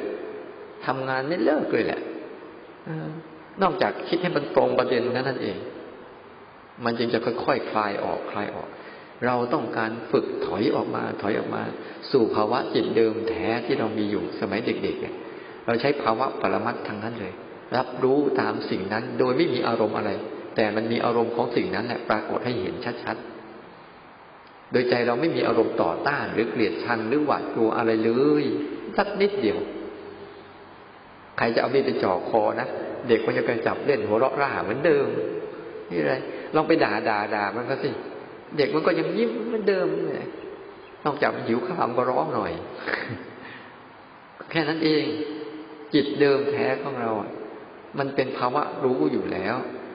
ทำงานไม่เลิกเลยแหละนอกจากคิดให้มันตรงประเด็นนั้นนั่นเอง มันจึงจะค่อยๆคลายออกคลายออก เราต้องการฝึกถอยออกมา ถอยออกมา สู่ภาวะจิตเดิมแท้ที่เรามีอยู่สมัยเด็กๆเนี่ยเราใช้ภาวะปรมัตทางนั้นเลย รับรู้ตามสิ่งนั้นโดยไม่มีอารมณ์อะไร แต่มันมีอารมณ์ของสิ่งนั้นแหละปรากฏให้เห็นชัดๆ โดยใจเราไม่มีอารมณ์ต่อต้านหรือเกลียดชังหรือหวาดกลัวอะไรเลยสักนิดเดียว ใครจะเอามีดไปจ่อคอนะเด็กมันจะกระจับเล่นหัวเราะร่าเหมือนเดิมนี่อะไรลองไปด่าด่าด่ามันก็สิ เด็กมันก็ยังยิ้มเหมือนเดิมเลยนอกจากหิวข้าวก็ร้องหน่อย แค่นั้นเอง จิตเดิมแท้ของเรา มันเป็นภาวะรู้อยู่แล้ว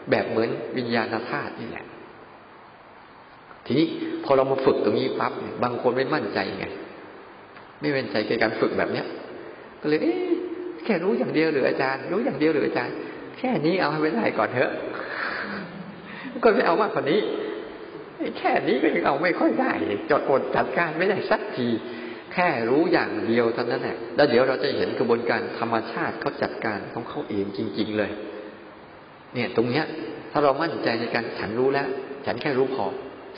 แบบเหมือนวิญญาณธาตุนี่แหละทีนี้พอเรามาฝึกตรงนี้ปั๊บบางคนไม่มั่นใจไงไม่เป็นใจในการฝึกแบบเนี้ย ก็เลยเอ๊ะแค่รู้อย่างเดียวหรืออาจารย์ รู้อย่างเดียวหรืออาจารย์ แค่นี้เอาให้ไม่ได้ก่อนเถอะ ก็ไม่เอามากกว่านี้ แค่นี้ก็ยังเอาไม่ค่อยได้จดอดจัดการไม่ได้สักที แค่รู้อย่างเดียวเท่านั้นแหละแล้วเดี๋ยวเราจะเห็นกระบวนการธรรมชาติเขาจัดการของเขาเองจริง ๆเลย เนี่ยตรงเนี้ย ถ้าเรามั่นใจในการฉันรู้แล้ว ฉันแค่รู้พอ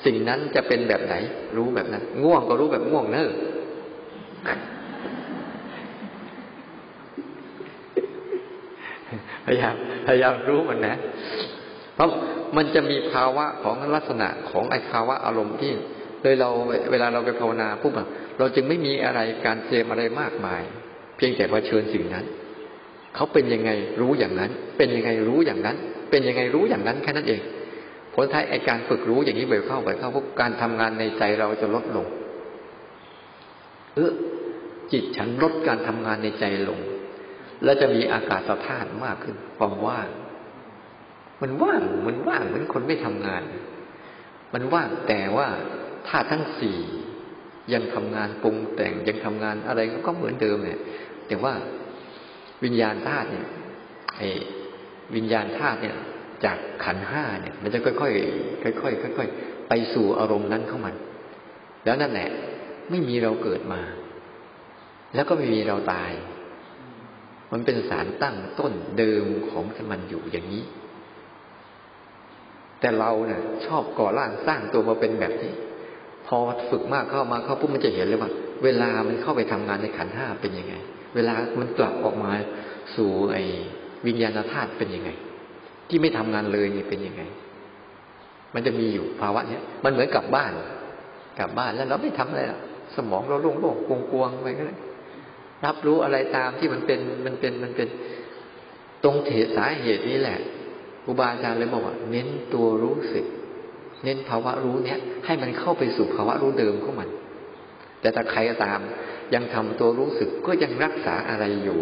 สิ่งนั้นจะเป็นแบบไหน รู้แบบนั้น ง่วงก็รู้แบบง่วงเนอะพยายามพยายามรู้มันนะ เพราะมันจะมีภาวะของลักษณะของไอ้ภาวะอารมณ์ที่เลยเราเวลาเราไปภาวนาปุ๊บเราจึงไม่มีอะไรการเตรียมอะไรมากมาย เพียงแต่เผชิญสิ่งนั้นเขาเป็นยังไงรู้อย่างนั้น เป็นยังไงรู้อย่างนั้น เป็นยังไงรู้อย่างนั้นแค่นั้นเองผลท้ายไอ้การฝึกรู้อย่างนี้บ่อยเข้าบ่อยเข้าพวกการทำงานในใจเราจะลดลง เออจิตฉันลดการทำงานในใจลง แล้วจะมีอากาศธาตุมากขึ้นความว่าง มันว่างมันว่างเหมือนคนไม่ทำงาน มันว่างแต่ว่าธาตุทั้งสี่ยังทำงานปรุงแต่งยังทำงานอะไรก็เหมือนเดิมเนี่ยแต่ว่าวิญญาณธาตุเนี่ยไอ้วิญญาณธาตุเนี่ย จากขันห้าเนี่ย มันจะค่อยๆค่อยๆค่อยๆไปสู่อารมณ์นั้นเข้ามัน แล้วนั่นแหละไม่มีเราเกิดมา แล้วก็ไม่มีเราตาย มันเป็นสารตั้งต้นเดิมของมันอยู่อย่างนี้ แต่เราเนี่ยชอบก่อร่างสร้างตัวมาเป็นแบบนี้ พอฝึกมากเข้ามาเข้าปุ๊บมันจะเห็นเลยว่า เวลามันเข้าไปทำงานในขันห้าเป็นยังไง เวลามันกลับออกมาสู่ไอ้วิญญาณธาตุเป็นยังไง ที่ไม่ทำงานเลยนี่เป็นยังไง มันจะมีอยู่ภาวะเนี้ยมันเหมือนกลับบ้าน กลับบ้านแล้วเราไม่ทำอะไรสมองเราโล่งๆกวงๆไปก็เลยรับรู้อะไรตามที่มันเป็นมันเป็นมันเป็นตรงเหตุสาเหตุนี้แหละ ครูบาอาจารย์เลยบอกว่า เน้นตัวรู้สึก เน้นภาวะรู้เนี้ยให้มันเข้าไปสู่ภาวะรู้เดิมของมัน แต่ถ้าใครก็ตาม ยังทำตัวรู้สึกก็ยังรักษาอะไรอยู่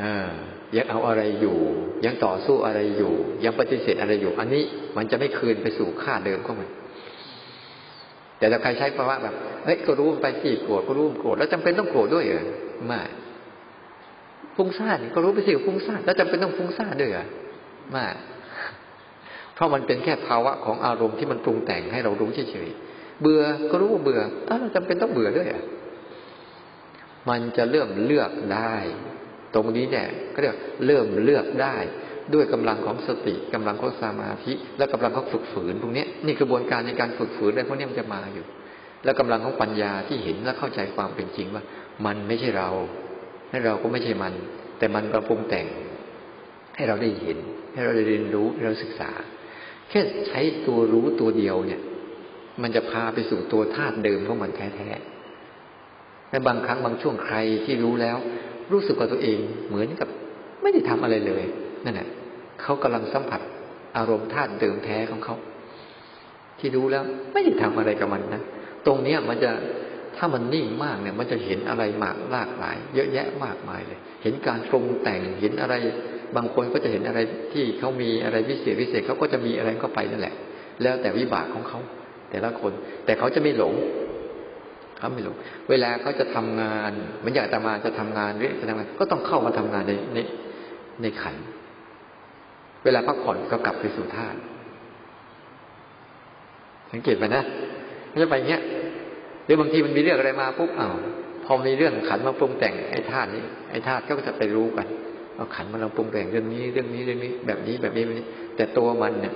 อยังเอาอะไรอยู่ ยังต่อสู้อะไรอยู่ ยังปฏิเสธอะไรอยู่ อันนี้มันจะไม่คืนไปสู่ค่าเดิมของมัน แต่ถ้าใครใช้ภาวะแบบเฮ้ยก็รู้ไปที่โกรธก็รู้โกรธแล้วจำเป็นต้องโกรธด้วยเหรอไม่ฟุ้งซ่านก็รู้ไปสิฟุ้งซ่านแล้วจำเป็นต้องฟุ้งซ่านด้วยเหรอ ไม่เพราะมันเป็นแค่ภาวะของอารมณ์ที่มันปรุงแต่งให้เรารู้เฉยๆเบื่อก็รู้ว่าเบื่ออ้าวเราจำเป็นต้องเบื่อด้วยอะมันจะเริ่มเลือกได้ ตรงนี้เนี่ยก็เรียกเริ่มเลือกได้ ด้วยกำลังของสติกำลังของสมาธิ และกำลังของฝึกฝืนพวกนี้นี่กระบวนการในการฝึกฝืนอะไรพวกนี้มันจะมาอยู่ แล้วกำลังของปัญญาที่เห็นและเข้าใจความเป็นจริงว่า มันไม่ใช่เราให้เราก็ไม่ใช่มัน แต่มันเราปรุงแต่ง ให้เราได้เห็น ให้เราได้เรียนรู้เราศึกษา แค่ใช้ตัวรู้ตัวเดียวเนี่ย มันจะพาไปสู่ตัวธาตุเดิมของมันแท้ๆและบางครั้งบางช่วงใครที่รู้แล้ว รู้สึกว่าตัวเองเหมือนกับ ไม่ได้ทำอะไรเลยนั่นแหละเขากำลังสัมผัสอารมณ์ธาตุเดิมแท้ของเขาที่รู้แล้วไม่ได้ทำอะไรกับมันนะตรงเนี้ยมันจะถ้ามันนิ่งมากเนี่ย มันจะเห็นอะไรมากหลากหลาย เยอะแยะมากมายเลย เห็นการปรุงแต่งเห็นอะไร บางคนก็จะเห็นอะไรที่เขามีอะไรพิเศษพิเศษเขาก็จะมีอะไรก็ไปนั่นแหละ แล้วแต่วิบากของเขา แต่ละคน แต่เขาจะไม่หลงเขาไม่หลง เวลาเขาจะทำงานเหมือนอย่างตมาจะทำงานหรือจะทำงาน ก็ต้องเข้ามาทำงานในในในขัน เวลาพักผ่อนก็กลับไปสู่ธาตุสังเกตไปนะไม่ใช่ไปเงี้ยหรือบางทีมันมีเรื่องอะไรมาปุ๊บอ้าวพอมีเรื่องขันมาปรุงแต่งไอ้ธาตุนี้ไอ้ธาตุก็จะไปรู้กัน เอาขันมาเราปรุงแต่งเรื่องนี้เรื่องนี้เรื่องนี้ แบบนี้แบบนี้แบบนี้ แต่ตัวมันเนี่ย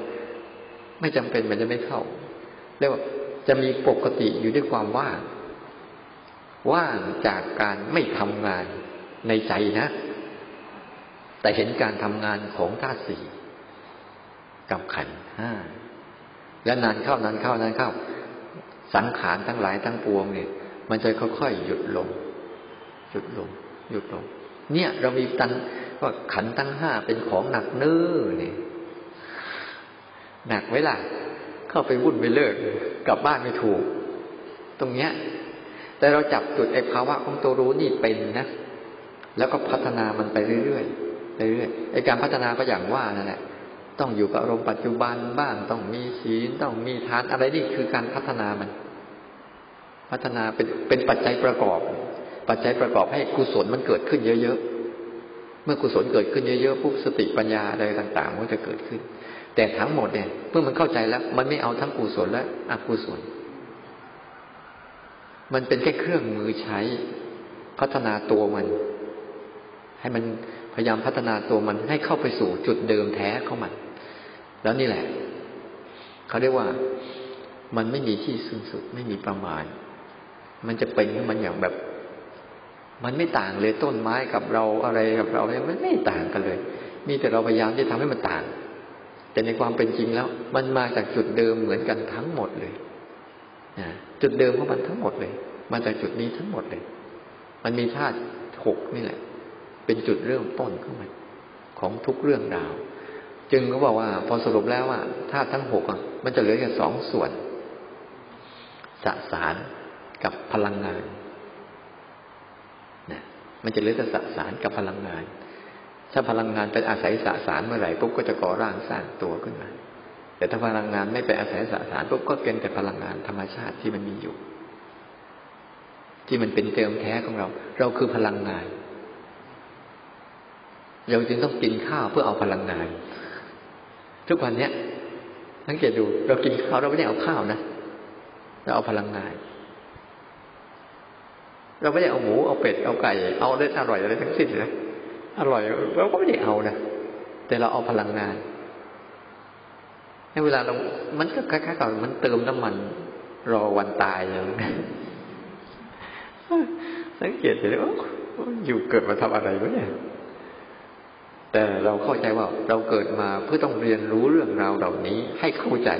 ไม่จำเป็นมันจะไม่เข้าเรียกว่าจะมีปกติอยู่ด้วยความว่าง ว่างจากการไม่ทำงานในใจนะ แต่เห็นการทำงานของธาตุสี่กับขันห้าและนานเข้านานเข้านานเข้า สังขารทั้งหลายทั้งปวงเนี่ย มันจะค่อยๆหยุดลง หยุดลง หยุดลง เนี่ย เรามีตัน ว่าขันทั้งห้าเป็นของหนักเนื้อเนี่ยหนักไว้ล่ะ เข้าไปวุ่นไปเลิก กลับบ้านไม่ถูก ตรงเนี้ย แต่เราจับจุดไอ้ภาวะของตัวรู้นี่เป็นนะแล้วก็พัฒนามันไปเรื่อยๆเรื่อยๆไอ้การพัฒนาก็อย่างว่านั่นแหละต้องอยู่กับอารมณ์ปัจจุบันบ้างต้องมีศีลต้องมีทานอะไรนี่คือการพัฒนามัน พัฒนาเป็นเป็นปัจจัยประกอบ ปัจจัยประกอบให้กุศลมันเกิดขึ้นเยอะๆ เมื่อกุศลเกิดขึ้นเยอะๆปุ๊บสติปัญญาอะไรต่างๆมันก็จะเกิดขึ้น แต่ทั้งหมดเนี่ยเมื่อมันเข้าใจแล้ว มันไม่เอาทั้งกุศลและอกุศล มันเป็นแค่เครื่องมือใช้พัฒนาตัวมัน ให้มันพยายามพัฒนาตัวมันให้เข้าไปสู่จุดเดิมแท้ของมัน แล้วนี่แหละ เขาเรียกว่ามันไม่มีที่สิ้นสุดไม่มีประมาณ มันจะเป็นมันอย่างแบบ มันไม่ต่างเลยต้นไม้กับเราอะไรกับเราเนี่ยมันไม่ต่างกันเลย มีแต่เราพยายามที่ทำให้มันต่าง แต่ในความเป็นจริงแล้ว มันมาจากจุดเดิมเหมือนกันทั้งหมดเลยนะจุดเดิมของมันทั้งหมดเลย มาจากจุดนี้ทั้งหมดเลย มันมีธาตุหกนี่แหละ เป็นจุดเริ่มต้นของมัน ของทุกเรื่องราว จึงเขาบอกว่า พอสรุปแล้วว่าธาตุทั้งหกอะ มันจะเหลือแค่สองส่วนสสารกับพลังงาน มันจะเหลือแต่สสารกับพลังงาน ถ้าพลังงานไปอาศัยสสารเมื่อไหร่ปุ๊บก็จะก่อร่างสร้างตัวขึ้นมา แต่ถ้าพลังงานไม่ไปอาศัยสสารปุ๊บก็เป็นแต่พลังงานธรรมชาติที่มันมีอยู่ ที่มันเป็นเติมแท้ของเรา เราคือพลังงาน เราจึงต้องกินข้าวเพื่อเอาพลังงาน ทุกวันเนี้ยสังเกตดู เรากินข้าวเราไม่ได้เอาข้าวนะเราเอาพลังงาน เราไม่ได้เอาหมูเอาเป็ดเอาไก่ เอาได้อร่อยอะไรทั้งสิ้นนะอร่อยเราก็ไม่ได้เอานะแต่เราเอาพลังงานให้เวลาเรา มันก็คล้ายๆกับมันเติมน้ำมัน รอวันตายอย่างนี้สังเกตเลยว่าอยู่เกิดมาทำอะไรวะเนี่ยแต่เราเข้าใจว่าเราเกิดมาเพื่อต้องเรียนรู้เรื่องราวเหล่านี้ให้เข้าใจ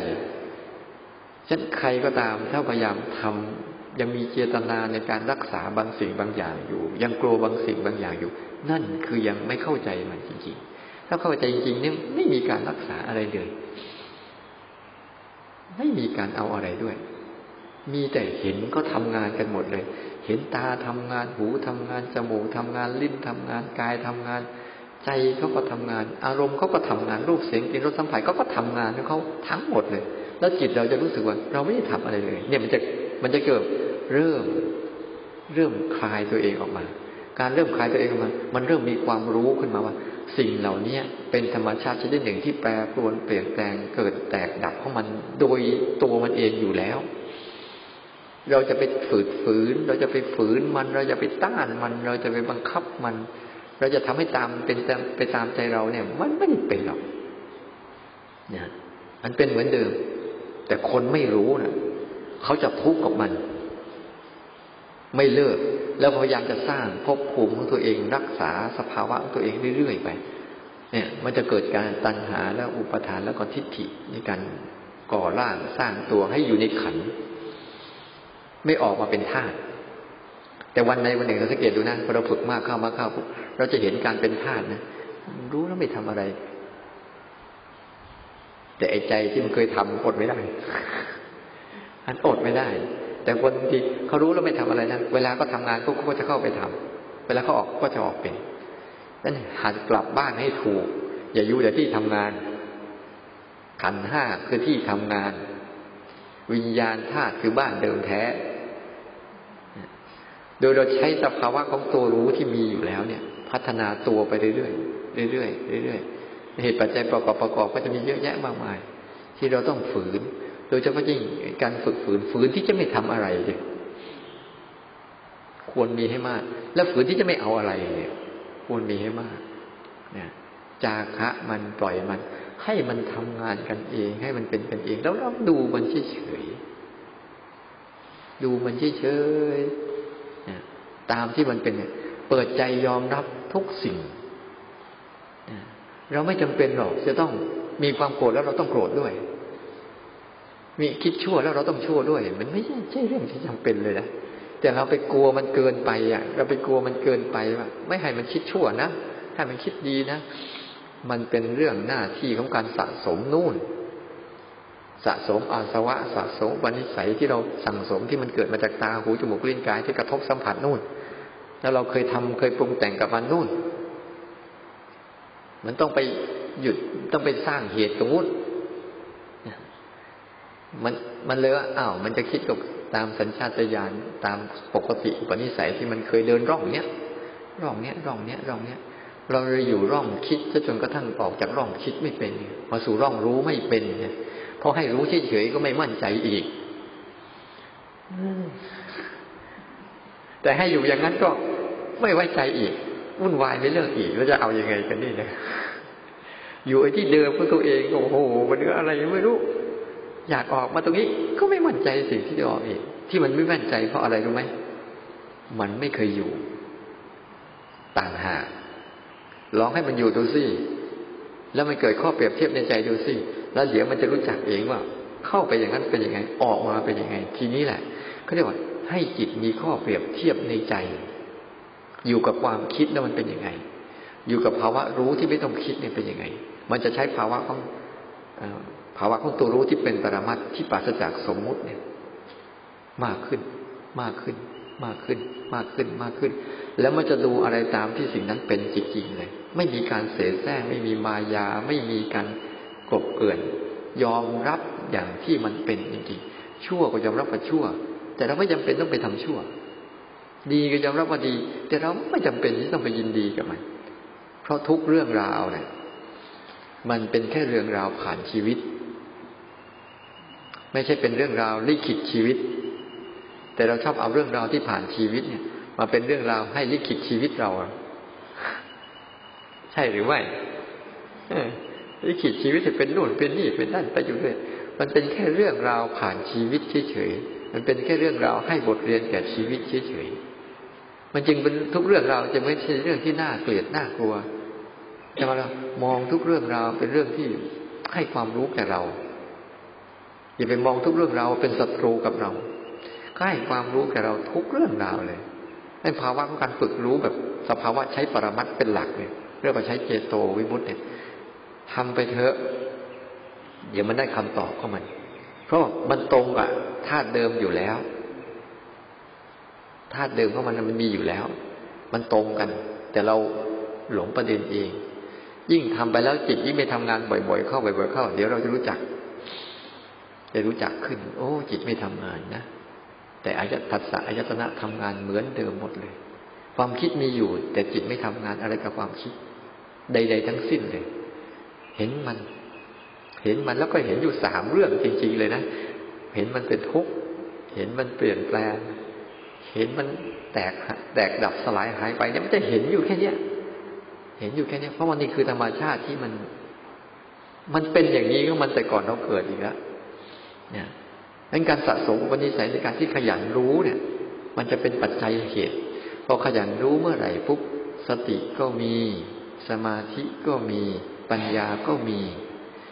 ฉันใครก็ตามถ้าพยายามทำ ยังมีเจตนาในการรักษาบางสิ่งบางอย่างอยู่ ยังกลัวบางสิ่งบางอย่างอยู่ นั่นคือยังไม่เข้าใจมันจริงๆ ถ้าเข้าใจจริงๆเนี่ยไม่มีการรักษาอะไรเลย ไม่มีการเอาอะไรด้วย มีแต่เห็นก็ทำงานกันหมดเลย เห็นตาทำงานหูทำงานจมูกทำงานลิ้นทำงานกายทำงาน ใจเขาก็ทำงาน อารมณ์เขาก็ทำงานรูปเสียงกลิ่นรสสัมผัสเขาก็ทำงานของเขาทั้งหมดเลย แล้วจิตเราจะรู้สึกว่า เราไม่ได้ทำอะไรเลย เนี่ยมันจะ มันจะเกิดเริ่มเริ่มคลายตัวเองออกมา การเริ่มคลายตัวเองออกมา มันเริ่มมีความรู้ขึ้นมาว่า สิ่งเหล่านี้เป็นธรรมชาติชนิดหนึ่งที่แปรปรวนเปลี่ยนแปลงเกิดแตกดับของมันโดยตัวมันเองอยู่แล้ว เราจะไปฝืดฝืน เราจะไปฝืนมัน เราจะไปต้านมัน เราจะไปบังคับมัน เราจะทำให้ตามเป็นไปตามใจเราเนี่ย มันไม่เป็นหรอกเนี่ยมันเป็นเหมือนเดิม แต่คนไม่รู้นะ เขาจะทุกข์กับมัน ไม่เลิก แล้วพยายามจะสร้างภพภูมิของตัวเองรักษาสภาวะของตัวเองเรื่อยๆไป เนี่ย มันจะเกิดการตัณหาแล้วอุปทานแล้วก็ทิฏฐิในการก่อร่างสร้างตัวให้อยู่ในขัน ไม่ออกมาเป็นธาตุแต่วันใดวันหนึ่งเราสังเกตดูนะพอเราฝึกมากเข้ามากเข้าเราจะเห็นการเป็นธาตุนะรู้แล้วไม่ทำอะไร แต่ไอ้ใจที่มันเคยทำอดไม่ได้ อันอดไม่ได้ แต่คนที่เขารู้แล้วไม่ทำอะไรนะเวลาก็ทำงานก็ก็จะเข้าไปทำเวลาเขาออกก็จะออกเป็นนั่นหัดกลับบ้านให้ถูก อย่าอยู่แต่ที่ทำงาน ขันห้าคือที่ทำงาน วิญญาณธาตุคือบ้านเดิมแท้ โดยเราใช้สภาวะของตัวรู้ที่มีอยู่แล้วเนี่ย พัฒนาตัวไปเรื่อยๆเรื่อยๆเรื่อยๆเหตุปัจจัยประกอบประกอบก็จะมีเยอะแยะมากมาย ที่เราต้องฝืน โดยเฉพาะยิ่งการฝึกฝืนฝืนที่จะไม่ทำอะไรเลยควรมีให้มาก แล้วฝืนที่จะไม่เอาอะไรเนี่ยควรมีให้มากเนี่ยจาคะมันปล่อยมัน ให้มันทำงานกันเอง ให้มันเป็นกันเอง แล้วเราดูมันเฉยๆดูมันเฉยๆตามที่มันเป็นเปิดใจยอมรับทุกสิ่ง เราไม่จำเป็นหรอกจะต้องมีความโกรธแล้วเราต้องโกรธด้วย มีคิดชั่วแล้วเราต้องชั่วด้วย มันไม่ใช่เรื่องที่จำเป็นเลยนะแต่เราไปกลัวมันเกินไปอะ เราไปกลัวมันเกินไปว่าไม่ให้มันคิดชั่วนะให้มันคิดดีนะมันเป็นเรื่องหน้าที่ของการสะสมนู่น สะสมอาสวะ สะสมวันิสัยที่เราสั่งสมที่มันเกิดมาจากตาหูจมูกลิ้นกายที่กระทบสัมผัสนู่น แล้วเราเคยทำเคยปรุงแต่งกับมันนู่น มันต้องไปหยุดต้องไปสร้างเหตุสมมติ มันมันเลยว่าอ้าวมันจะคิดกับตามสัญชาตญาณตามปกติปณิสัยที่มันเคยเดินร่องเนี้ยร่องเนี้ยร่องเนี้ยร่องเนี้ย เราเลยอยู่ร่องคิดจนกระทั่งออกจากร่องคิดไม่เป็น มาสู่ร่องรู้ไม่เป็นเนี่ยพอให้รู้เฉยๆก็ไม่มั่นใจอีกแต่ให้อยู่อย่างนั้นก็ไม่ไว้ใจอีกวุ่นวายไม่เลิกอีกแล้วจะเอาอยัางไงกันนี่นะอยู่ไอ้ที่เดิมของตัวเองโอ้โหมันเนื้ออะไรไม่รู้ อยากออกมาตรงนี้ก็ไม่มั่นใจสิ่งที่จะออกอีกที่มันไม่มั่นใจเพราะอะไรรู้ไหมมันไม่เคยอยู่ ต่างหากลองให้มันอยู่ดูสิแล้วมันเกิดข้อเปรียบเทียบในใจดูสิแล้วเดี๋ยวมันจะรู้จักเองว่า เข้าไปอย่างนั้นเป็นยังไง ออกมาเป็นยังไง ทีนี้แหละเขาเรียกว่าให้จิตมีข้อเปรียบเทียบในใจ อยู่กับความคิดแล้วมันเป็นยังไง อยู่กับภาวะรู้ที่ไม่ต้องคิดเนี่ยเป็นยังไง มันจะใช้ภาวะของ ภาวะของตัวรู้ที่เป็นปรมัตที่ปราศจากสมมุติเนี่ย มากขึ้น มากขึ้น มากขึ้น มากขึ้น มากขึ้น แล้วมันจะดูอะไรตามที่สิ่งนั้นเป็นจริงๆเลย ไม่มีการเสแสร้งไม่มีมายา ไม่มีการกบเกลื่อน ยอมรับอย่างที่มันเป็นจริงๆ ชั่วก็ยอมรับว่าชั่ว แต่เราไม่จำเป็นต้องไปทำชั่ว ดีก็ยอมรับว่าดี แต่เราไม่จำเป็นที่ต้องไปยินดีกับมัน เพราะทุกเรื่องราวเนี่ยมันเป็นแค่เรื่องราวผ่านชีวิต ไม่ใช่เป็นเรื่องราวลิขิตชีวิต แต่เราชอบเอาเรื่องราวที่ผ่านชีวิตเนี่ย มาเป็นเรื่องราวให้ลิขิตชีวิตเรา ใช่หรือไม่ลิขิตชีวิตจะเป็นนู่นเป็นนี่เป็นนั่นไปอยู่เรื่อยมันเป็นแค่เรื่องราวผ่านชีวิตเฉยๆมันเป็นแค่เรื่องราวให้บทเรียนแก่ชีวิตเฉยๆมันจึงเป็นทุกเรื่องราวจะไม่ใช่เรื่องที่น่าเกลียดน่ากลัวแต่ว่าเรามองทุกเรื่องราวเป็นเรื่องที่ให้ความรู้แก่เรา อย่าไปมองทุกเรื่องราวเป็นศัตรูกับเราให้ความรู้แก่เราทุกเรื่องราวเลยให้ภาวะของการฝึกรู้แบบสภาวะใช้ปรมัตเป็นหลักเลยเรียกว่าใช้เจโตวิมุตต์เนี่ยทำไปเถอะเดี๋ยวมันได้คำตอบข้ามัน เพราะมันตรงกับธาตุเดิมอยู่แล้วธาตุเดิมของมันมันมีอยู่แล้ว มันตรงกัน แต่เราหลงประเด็นเอง ยิ่งทำไปแล้วจิตยิ่งไปทำงานบ่อย ๆ เข้าบ่อยๆเข้า เดี๋ยวเราจะรู้จัก จะรู้จักขึ้น โอ้ จิตไม่ทำงานนะ แต่อายตัสสะอายตนะทำงานเหมือนเดิมหมดเลย ความคิดมีอยู่ แต่จิตไม่ทำงานอะไรกับความคิด ใด ๆ ทั้งสิ้นเลย เห็นมัน เห็นมันแล้วก็เห็นอยู่สามเรื่องจริง ๆ เลยนะ เห็นมันเป็นทุกข์ เห็นมันเปลี่ยนแปลง เห็นมันแตกแตกดับสลายหายไปเนี่ยมันจะเห็นอยู่แค่เนี้ย เห็นอยู่แค่เนี้ยเพราะมันนี่คือธรรมชาติที่มัน มันเป็นอย่างนี้ก็มันแต่ก่อนเราเกิดอีกแล้ว เนี่ยดังการสะสมอุปนิสัยในการที่ขยันรู้เนี่ย มันจะเป็นปัจจัยเหตุ พอขยันรู้เมื่อไหร่ปุ๊บสติก็มี สมาธิก็มีปัญญาก็มี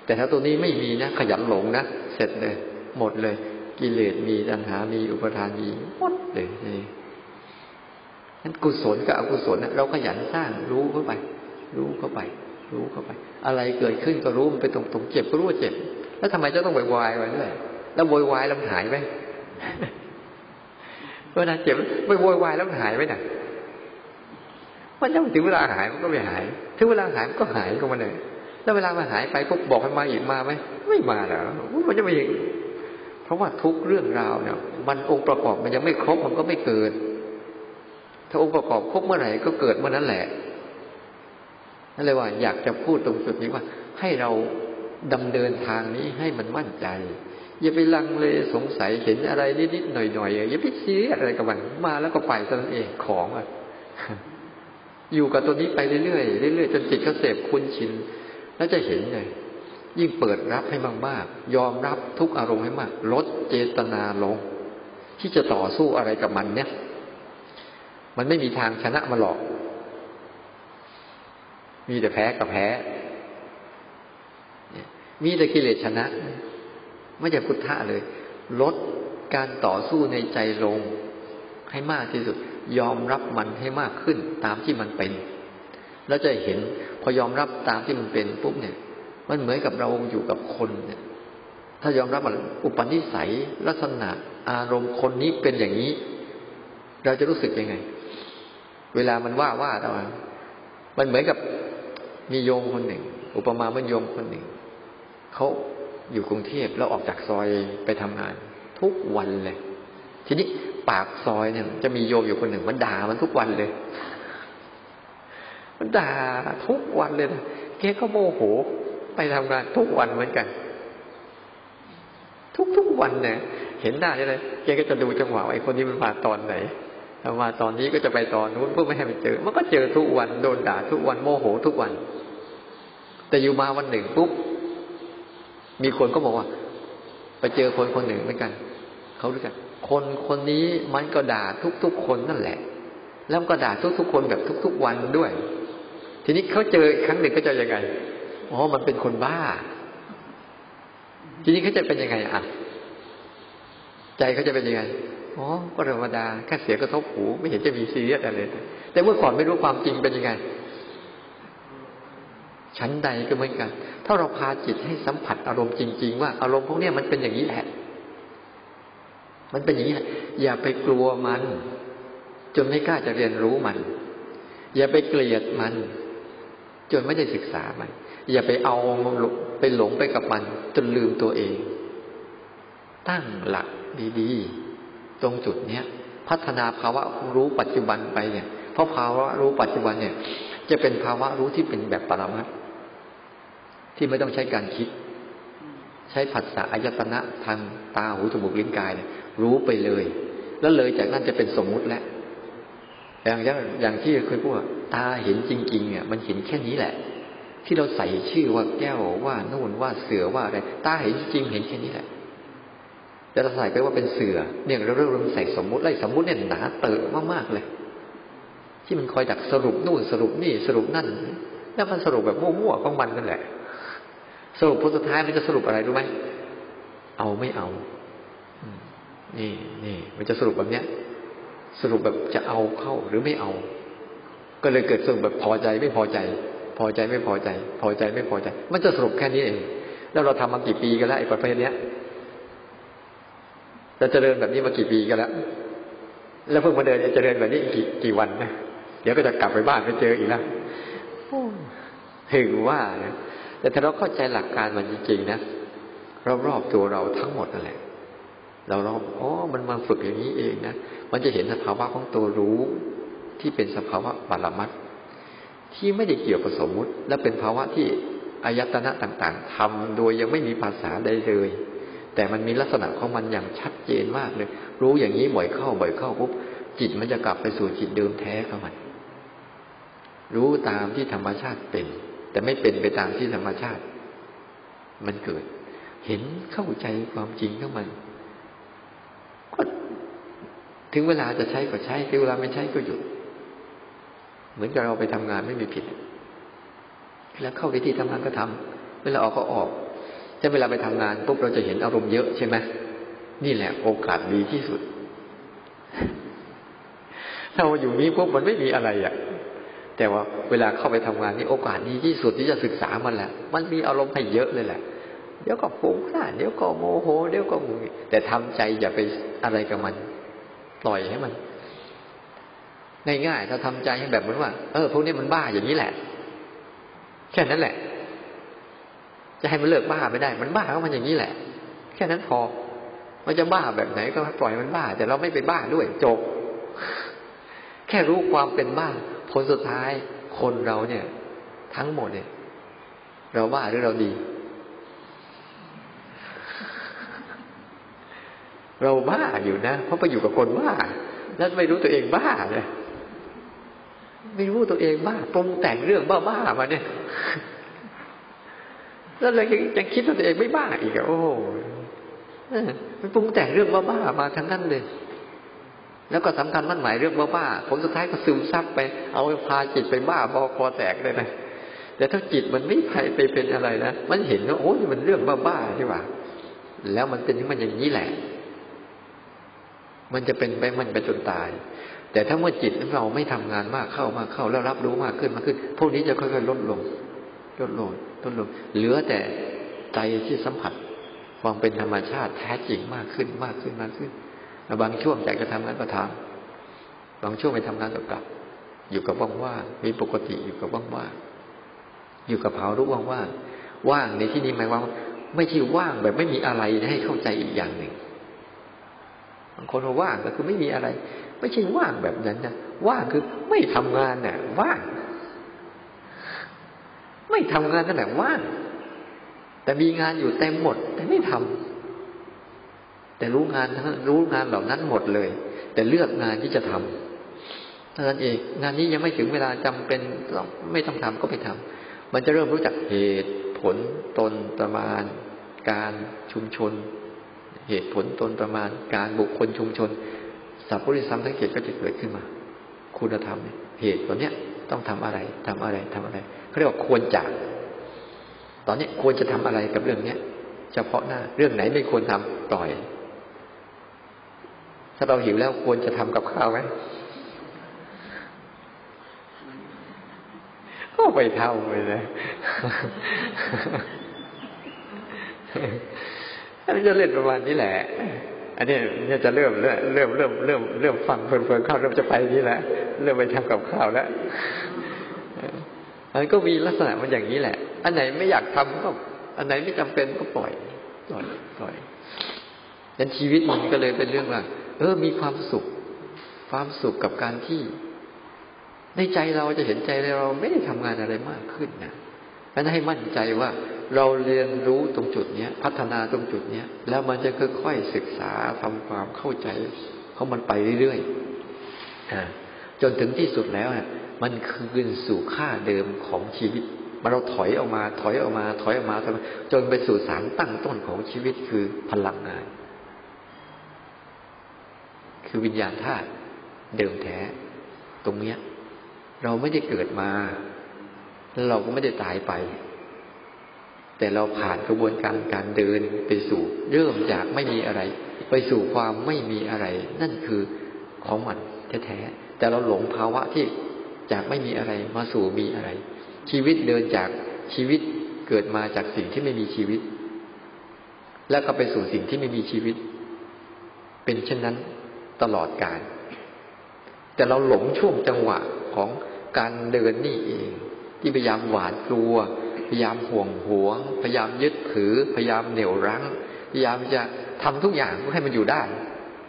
แต่ถ้าตัวนี้ไม่มีนะ ขยันหลงนะ เสร็จเลย หมดเลย กิเลสมีตัณหามีอุปทานมีหมดเลยนี่นั้นกุศลกับอกุศลนะเราขยันสร้างรู้เข้าไป รู้เข้าไป รู้เข้าไป อะไรเกิดขึ้นก็รู้มันไปตรงตรงเจ็บก็รู้ว่าเจ็บ แล้วทำไมเจะต้องโวยวายไว้ด้วยแล้วโวยวายแล้วหายไหมเวลาเจ็บไม่โวยวายแล้วหายไหมน่ะมันยังถึงเวลาหายมันก็ไม่หาย ถึงเวลาหายมันก็หายก็มาเลยแล้วเวลามันหายไปปุ๊บบอกให้มาอีกมาไหมไม่มาแล้วมันจะไม่เพราะว่าทุกเรื่องราวเนี่ยมันองค์ประกอบมันยังไม่ครบมันก็ไม่เกิด ถ้าองค์ประกอบครบเมื่อไหร่ก็เกิดเมื่อนั้นแหละนั่นเลยว่าอยากจะพูดตรงจุดนี้ว่า ให้เรา ดำเนินทางนี้ให้มันมั่นใจ อย่าไปลังเลสงสัยเห็นอะไรนิดๆหน่อยๆอย่าไปเชี้อะไรกับมันมาแล้วก็ไปซะนั่นเองของอะอยู่กับตัวนี้ไปเรื่อยๆเรื่อยๆจนจิตเขาเสพคุ้นชินแล้วจะเห็นเลยยิ่งเปิดรับให้มากๆ ยอมรับทุกอารมณ์ให้มาก ลดเจตนาลง ที่จะต่อสู้อะไรกับมันเนี่ย มันไม่มีทางชนะมาหรอก มีแต่แพ้กับแพ้ มีแต่กิเลสชนะ ไม่ใช่พุทธะเลย ลดการต่อสู้ในใจลง ให้มากที่สุด ยอมรับมันให้มากขึ้นตามที่มันเป็น แล้วจะเห็นพอยอมรับตามที่มันเป็นปุ๊บเนี่ย มันเหมือนกับเราอยู่กับคนเนี่ย ถ้ายอมรับมันอุปนิสัยลักษณะอารมณ์คนนี้เป็นอย่างนี้ เราจะรู้สึกยังไง เวลามันว่าว่าเรามันเหมือนกับมีโยมคนหนึ่ง อุปมาเหมือนโยมคนหนึ่ง เขาอยู่กรุงเทพแล้วออกจากซอยไปทำงาน ทุกวันเลย ทีนี้ปากซอยเนี่ย จะมีโยมอยู่คนหนึ่งมันด่ามันทุกวันเลย มันด่าทุกวันเลยนะแกก็โมโหไปทำงานทุกวันเหมือนกัน ทุกทุกวันเนี่ยเห็นหน้าได้เลยแกก็จะดูจังหวะไอ้คนนี้มันมาตอนไหนถ้ามาตอนนี้ก็จะไปตอนนู้นเพื่อไม่ให้มันเจอ มันก็เจอทุกวันโดนด่าทุกวันโมโหทุกวัน แต่อยู่มาวันหนึ่งปุ๊บ มีคนก็บอกว่า ไปเจอคนคนหนึ่งเหมือนกันเขารู้จักคนคนนี้มันก็ด่าทุกๆคนนั่นแหละ แล้วก็ด่าทุกๆคนแบบทุก ๆ วันด้วย ทีนี้เขาเจอครั้งหนึ่งก็จะยังไงอ๋อมันเป็นคนบ้า ทีนี้เขาจะเป็นยังไงอะใจเขาจะเป็นยังไงอ๋อก็ธรรมดาแค่เสียกระทบหู ไม่เห็นจะมีซีเรียสอะไรแต่เมื่อก่อนไม่รู้ความจริงเป็นยังไง ชั้นใดก็เหมือนกัน ถ้าเราพาจิตให้สัมผัสอารมณ์จริง ๆ ว่าอารมณ์พวกนี้มันเป็นอย่างนี้แหละ มันเป็นอย่างนี้แหละอย่าไปกลัวมัน จนไม่กล้าจะเรียนรู้มัน อย่าไปเกลียดมัน จนไม่ได้ศึกษามัน อย่าไปเอาไปหลงไปกับมัน จนลืมตัวเอง ตั้งหลักดีๆ ตรงจุดเนี้ยพัฒนาภาวะรู้ปัจจุบันไปเนี่ย เพราะภาวะรู้ปัจจุบันเนี่ย จะเป็นภาวะรู้ที่เป็นแบบปรมัต ที่ไม่ต้องใช้การคิด ใช้ผัสสะอายตนะทางตาหูจมูกลิ้นกายเนี่ยรู้ไปเลย แล้วเลยจากนั้นจะเป็นสมมุติแล้วอย่างอย่างที่เคยพูดตาเห็นจริงๆเนี่ยมันเห็นแค่นี้แหละ ที่เราใส่ชื่อว่าแก้วว่านู่นว่าเสือว่าอะไรตาเห็นจริงเห็นแค่นี้แหละแต่เราใส่ไปว่าเป็นเสือ เนี่ยเราเริ่มใส่สมมุติไล่สมมุติเนี่ยหนาเติมมากๆเลย ที่มันคอยดักสรุปนู่นสรุปนี่สรุปนั่นแล้วมันสรุปแบบมั่วๆของมันนั่นแหละ สรุปผลสุดท้ายมันจะสรุปอะไรรู้ไหมเอาไม่เอานี่นี่มันจะสรุปแบบเนี้ย สรุปแบบจะเอาเข้าหรือไม่เอา ก็เลยเกิดสรุปแบบพอใจไม่พอใจ พอใจไม่พอใจ พอใจไม่พอใจ มันจะสรุปแค่นี้เองแล้วเราทำมากี่ปีกันแล้วไอ้ประเภทเนี้ยเราจะเดินแบบนี้มากี่ปีกันแล้ว แล้วเพิ่งมาเดินจะเดินแบบนี้กี่กี่วันนะเดี๋ยวก็จะกลับไปบ้านไปเจออีกแล้วถึงว่านะ แต่ถ้าเราเข้าใจหลักการมันจริงๆนะรอบๆตัวเราทั้งหมดนั่นแหละ เราลองอ๋อมันมาฝึกอย่างนี้เองนะมันจะเห็นสภาวะของตัวรู้ ที่เป็นสภาวะปรมัตที่ไม่ได้เกี่ยวกับสมมุติ และเป็นภาวะที่อายตนะต่างๆทำโดยยังไม่มีภาษาใดเลย แต่มันมีลักษณะของมันอย่างชัดเจนมากเลย รู้อย่างนี้บ่อยเข้าบ่อยเข้าปุ๊บจิตมันจะกลับไปสู่จิตเดิมแท้ของมัน รู้ตามที่ธรรมชาติเป็น แต่ไม่เป็นไปตามที่ธรรมชาติ มันเกิด เห็นเข้าใจความจริงของมันก็ถึงเวลาจะใช้ก็ใช้ถึงเวลาไม่ใช้ก็หยุด เหมือนกับเราไปทำงานไม่มีผิดแล้วเข้าไปที่ทำงานก็ทำเวลาออกก็ออกถ้าเวลาไปทำงานปุ๊บเราจะเห็นอารมณ์เยอะใช่ไหมนี่แหละ โอกาสดีที่สุด ถ้าอยู่นี้ปุ๊บมันไม่มีอะไรอะ แต่ว่าเวลาเข้าไปทำงานนี่โอกาสดีที่สุดที่จะศึกษามันแหละ มันมีอารมณ์ให้เยอะเลยแหละ เดี๋ยวก็ฟุ้งซ่านเดี๋ยวก็โมโห เดี๋ยวก็งุนแต่ทำใจอย่าไปอะไรกับมัน ปล่อยให้มันง่ายๆถ้าทำใจให้แบบเหมือนว่า เออพวกนี้มันบ้าอย่างนี้แหละ แค่นั้นแหละ จะให้มันเลิกบ้าไม่ได้ มันบ้าก็มันอย่างนี้แหละ แค่นั้นพอ มันจะบ้าแบบไหนก็ปล่อยมันบ้า แต่เราไม่ไปบ้าด้วยจบ แค่รู้ความเป็นบ้า ผลสุดท้ายคนเราเนี่ย ทั้งหมดเนี่ย เราบ้าหรือเราดี เราบ้าอยู่นะ เพราะไปอยู่กับคนบ้าแล้วไม่รู้ตัวเองบ้าเลยไม่รู้ตัวเองบ้าปรุงแต่งเรื่องบ้าๆมาเนี่ย แล้วเลยยังคิดว่าตัวเองไม่บ้าอีกอะโอ้มันปรุงแต่งเรื่องบ้าๆมาทั้งนั้นเลย แล้วก็สำคัญมั่นหมายเรื่องบ้าๆผลสุดท้ายก็ซึมซับไป เอาพาจิตไปบ้าบอคอแตกเลยนะแต่ถ้าจิตมันไม่ไปเป็นอะไรนะมันเห็นว่าโอ้ยมันเรื่องบ้าๆใช่ป่ะแล้วมันเป็นมันอย่างนี้แหละ มันจะเป็นไปมันไปจนตาย แต่ถ้าเมื่อจิตเราไม่ทำงานมากเข้ามากเข้าแล้วรับรู้มากขึ้นมากขึ้น พวกนี้จะค่อยๆลดลงลดลงลดลง เหลือแต่ใจที่สัมผัสความเป็นธรรมชาติแท้จริงมากขึ้นมากขึ้นมากขึ้น บางช่วงอยากจะทำงานก็ทำบางช่วงไปทำงานก็กลับ อยู่กับว่างๆมีปกติอยู่กับว่างๆอยู่กับเผารู้ว่างๆว่างในที่นี้หมายว่า ไม่ใช่ว่างแบบไม่มีอะไรให้เข้าใจอีกอย่างหนึ่งบางคนว่างก็คือไม่มีอะไร ไม่ใช่ว่างแบบนั้นนะว่างคือไม่ทำงานเนี่ยว่าง ไม่ทำงานนั่นแหละว่างแต่มีงานอยู่เต็มหมด แต่ไม่ทำ แต่รู้งานทั้งรู้งานเหล่านั้นหมดเลย แต่เลือกงานที่จะทำเท่านั้นเองงานนี้ยังไม่ถึงเวลาจำเป็นต้องไม่ต้องทำก็ไปทำมันจะเริ่มรู้จักเหตุผลตนประมาณ การชุมชน เหตุผลตนประมาณ การบุคคลชุมชนสัพพุริสัมทั้งเกตก็จะเกิดขึ้นมา คุณธรรมเหตุตัวเนี้ยต้องทำอะไรทำอะไรทำอะไรเขาเรียกว่าควรจะตอนนี้ควรจะทำอะไรกับเรื่องเนี้ย เฉพาะหน้าเรื่องไหนไม่ควรทำปล่อย ถ้าเราหิวแล้วควรจะทำกับข้าวไหมก็ไปเท่าไปเลยอันนี้จะเล่นประมาณนี้แหละ อันนี้เนี่ยจะเริ่มเริ่มเริ่มเริ่มเริ่มเริ่มฟังเพลินๆเข้าวเริ่มจะไปนี่แหละ เริ่มไปทำกับข้าวแล้วมันก็มีลักษณะมันอย่างนี้แหละ อันไหนไม่อยากทำก็ อันไหนไม่จำเป็นก็ปล่อย ปล่อย ปล่อยดังชีวิตมันก็เลยเป็นเรื่องว่า เออ มีความสุข ความสุขกับการที่ ในใจเราจะเห็นใจเราไม่ได้ทำงานอะไรมากขึ้นนะเพราะให้มั่นใจว่าเราเรียนรู้ตรงจุดเนี้ย พัฒนาตรงจุดเนี้ย แล้วมันจะค่อยๆศึกษาทำความเข้าใจของมันไปเรื่อยๆจนถึงที่สุดแล้วมันคืนสู่ค่าเดิมของชีวิตมันเราถอยออกมา ถอยออกมา ถอยออกมาจนไปสู่สารตั้งต้นของชีวิตคือพลังงาน คือวิญญาณธาตุเดิมแท้ ตรงเนี้ย เราไม่ได้เกิดมา แล้วเราก็ไม่ได้ตายไป แต่เราผ่านกระบวนการการเดินไปสู่ เริ่มจากไม่มีอะไร ไปสู่ความไม่มีอะไร นั่นคือของมันแท้ๆแต่เราหลงภาวะที่จากไม่มีอะไรมาสู่มีอะไร ชีวิตเดินจากชีวิตเกิดมาจากสิ่งที่ไม่มีชีวิต แล้วก็ไปสู่สิ่งที่ไม่มีชีวิต เป็นเช่นนั้น ตลอดกาลแต่เราหลงช่วงจังหวะของการเดินนี่เอง ที่พยายามหวาดกลัว พยายามห่วงหวง พยายามยึดถือ พยายามเหนี่ยวรั้ง พยายามจะทำทุกอย่างเพื่อให้มันอยู่ได้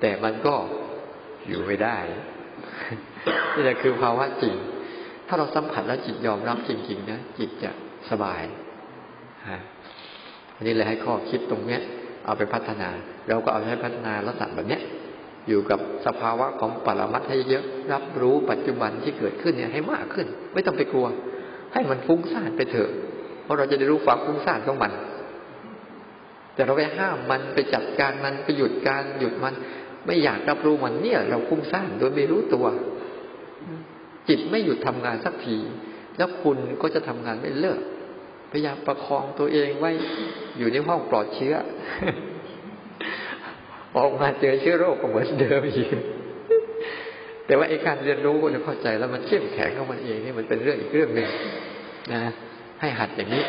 แต่มันก็อยู่ไม่ได้นี่แหละคือภาวะจริง ถ้าเราสัมผัสแล้วจิตยอมรับจริงๆนะจิตจะสบายอันนี้เลยให้ข้อคิดตรงเนี้ย เอาไปพัฒนา เราก็เอาให้พัฒนาลักษณะแบบเนี้ย อยู่กับสภาวะของปรมัตให้เยอะ รับรู้ปัจจุบันที่เกิดขึ้นเนี่ยให้มากขึ้น ไม่ต้องไปกลัว ให้มันฟุ้งซ่านไปเถอะ เพราะเราจะได้รู้ความฟุ้งซ่านของมัน แต่เราไปห้ามมันไปจัดการมันไปหยุดการหยุดมัน ไม่อยากรับรู้มันเนี่ย เราฟุ้งซ่านโดยไม่รู้ตัว จิตไม่หยุดทำงานสักที แล้วคุณก็จะทำงานไม่เลิกพยายามประคองตัวเองไว้อยู่ในห้องปลอดเชื้อ ออกมาเจอเชื้อโรคก็เหมือนเดิมอีกแต่ว่าไอ้การเรียนรู้ก็จะเข้าใจแล้วมันเข้มแข็งของมันเองนี่มันเป็นเรื่องอีกเรื่องหนึ่งนะ ให้หัดอย่างนี้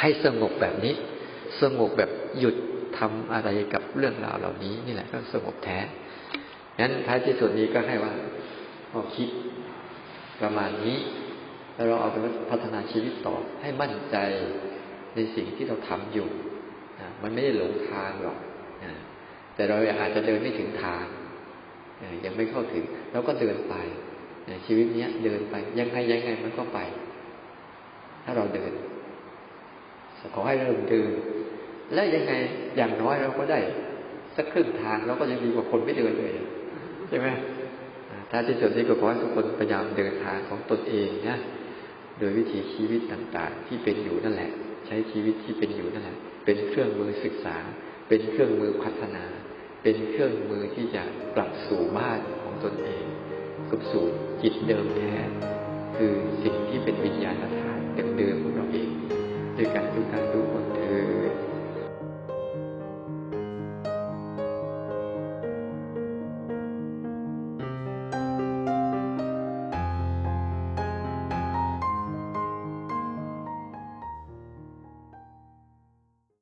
ให้สงบแบบนี้ สงบแบบหยุดทำอะไรกับเรื่องราวเหล่านี้ นี่แหละก็สงบแท้งั้นท้ายที่สุดนี้ก็ให้ว่าพอคิดประมาณนี้แล้วเราเอาไปพัฒนาชีวิตต่อให้มั่นใจในสิ่งที่เราทำอยู่นะมันไม่ได้หลงทางหรอก แต่เราอาจจะเดินไม่ถึงทางยังไม่เข้าถึงเราก็เดินไปชีวิตเนี้ยเดินไปยังไงยังไงมันก็ไป ถ้าเราเดินขอให้เริ่มเดิน และยังไงอย่างน้อยเราก็ได้สักครึ่งทางเราก็ยังดีกว่าคนไม่เดินเลยใช่ไหมถ้าที่สุดนี้ก็ขอให้ทุกคนพยายามเดินทางของตนเองนะโดยวิถีชีวิตต่างๆ ที่เป็นอยู่นั่นแหละ ใช้ชีวิตที่เป็นอยู่นั่นแหละ เป็นเครื่องมือศึกษา เป็นเครื่องมือพัฒนา เป็นเครื่องมือที่จะกลับสู่บ้านของตนเองกลับสู่จิตเดิมแท้คือสิ่งที่เป็นวิญญาณฐานเดิมๆของเราเองโดยการดูการดูคน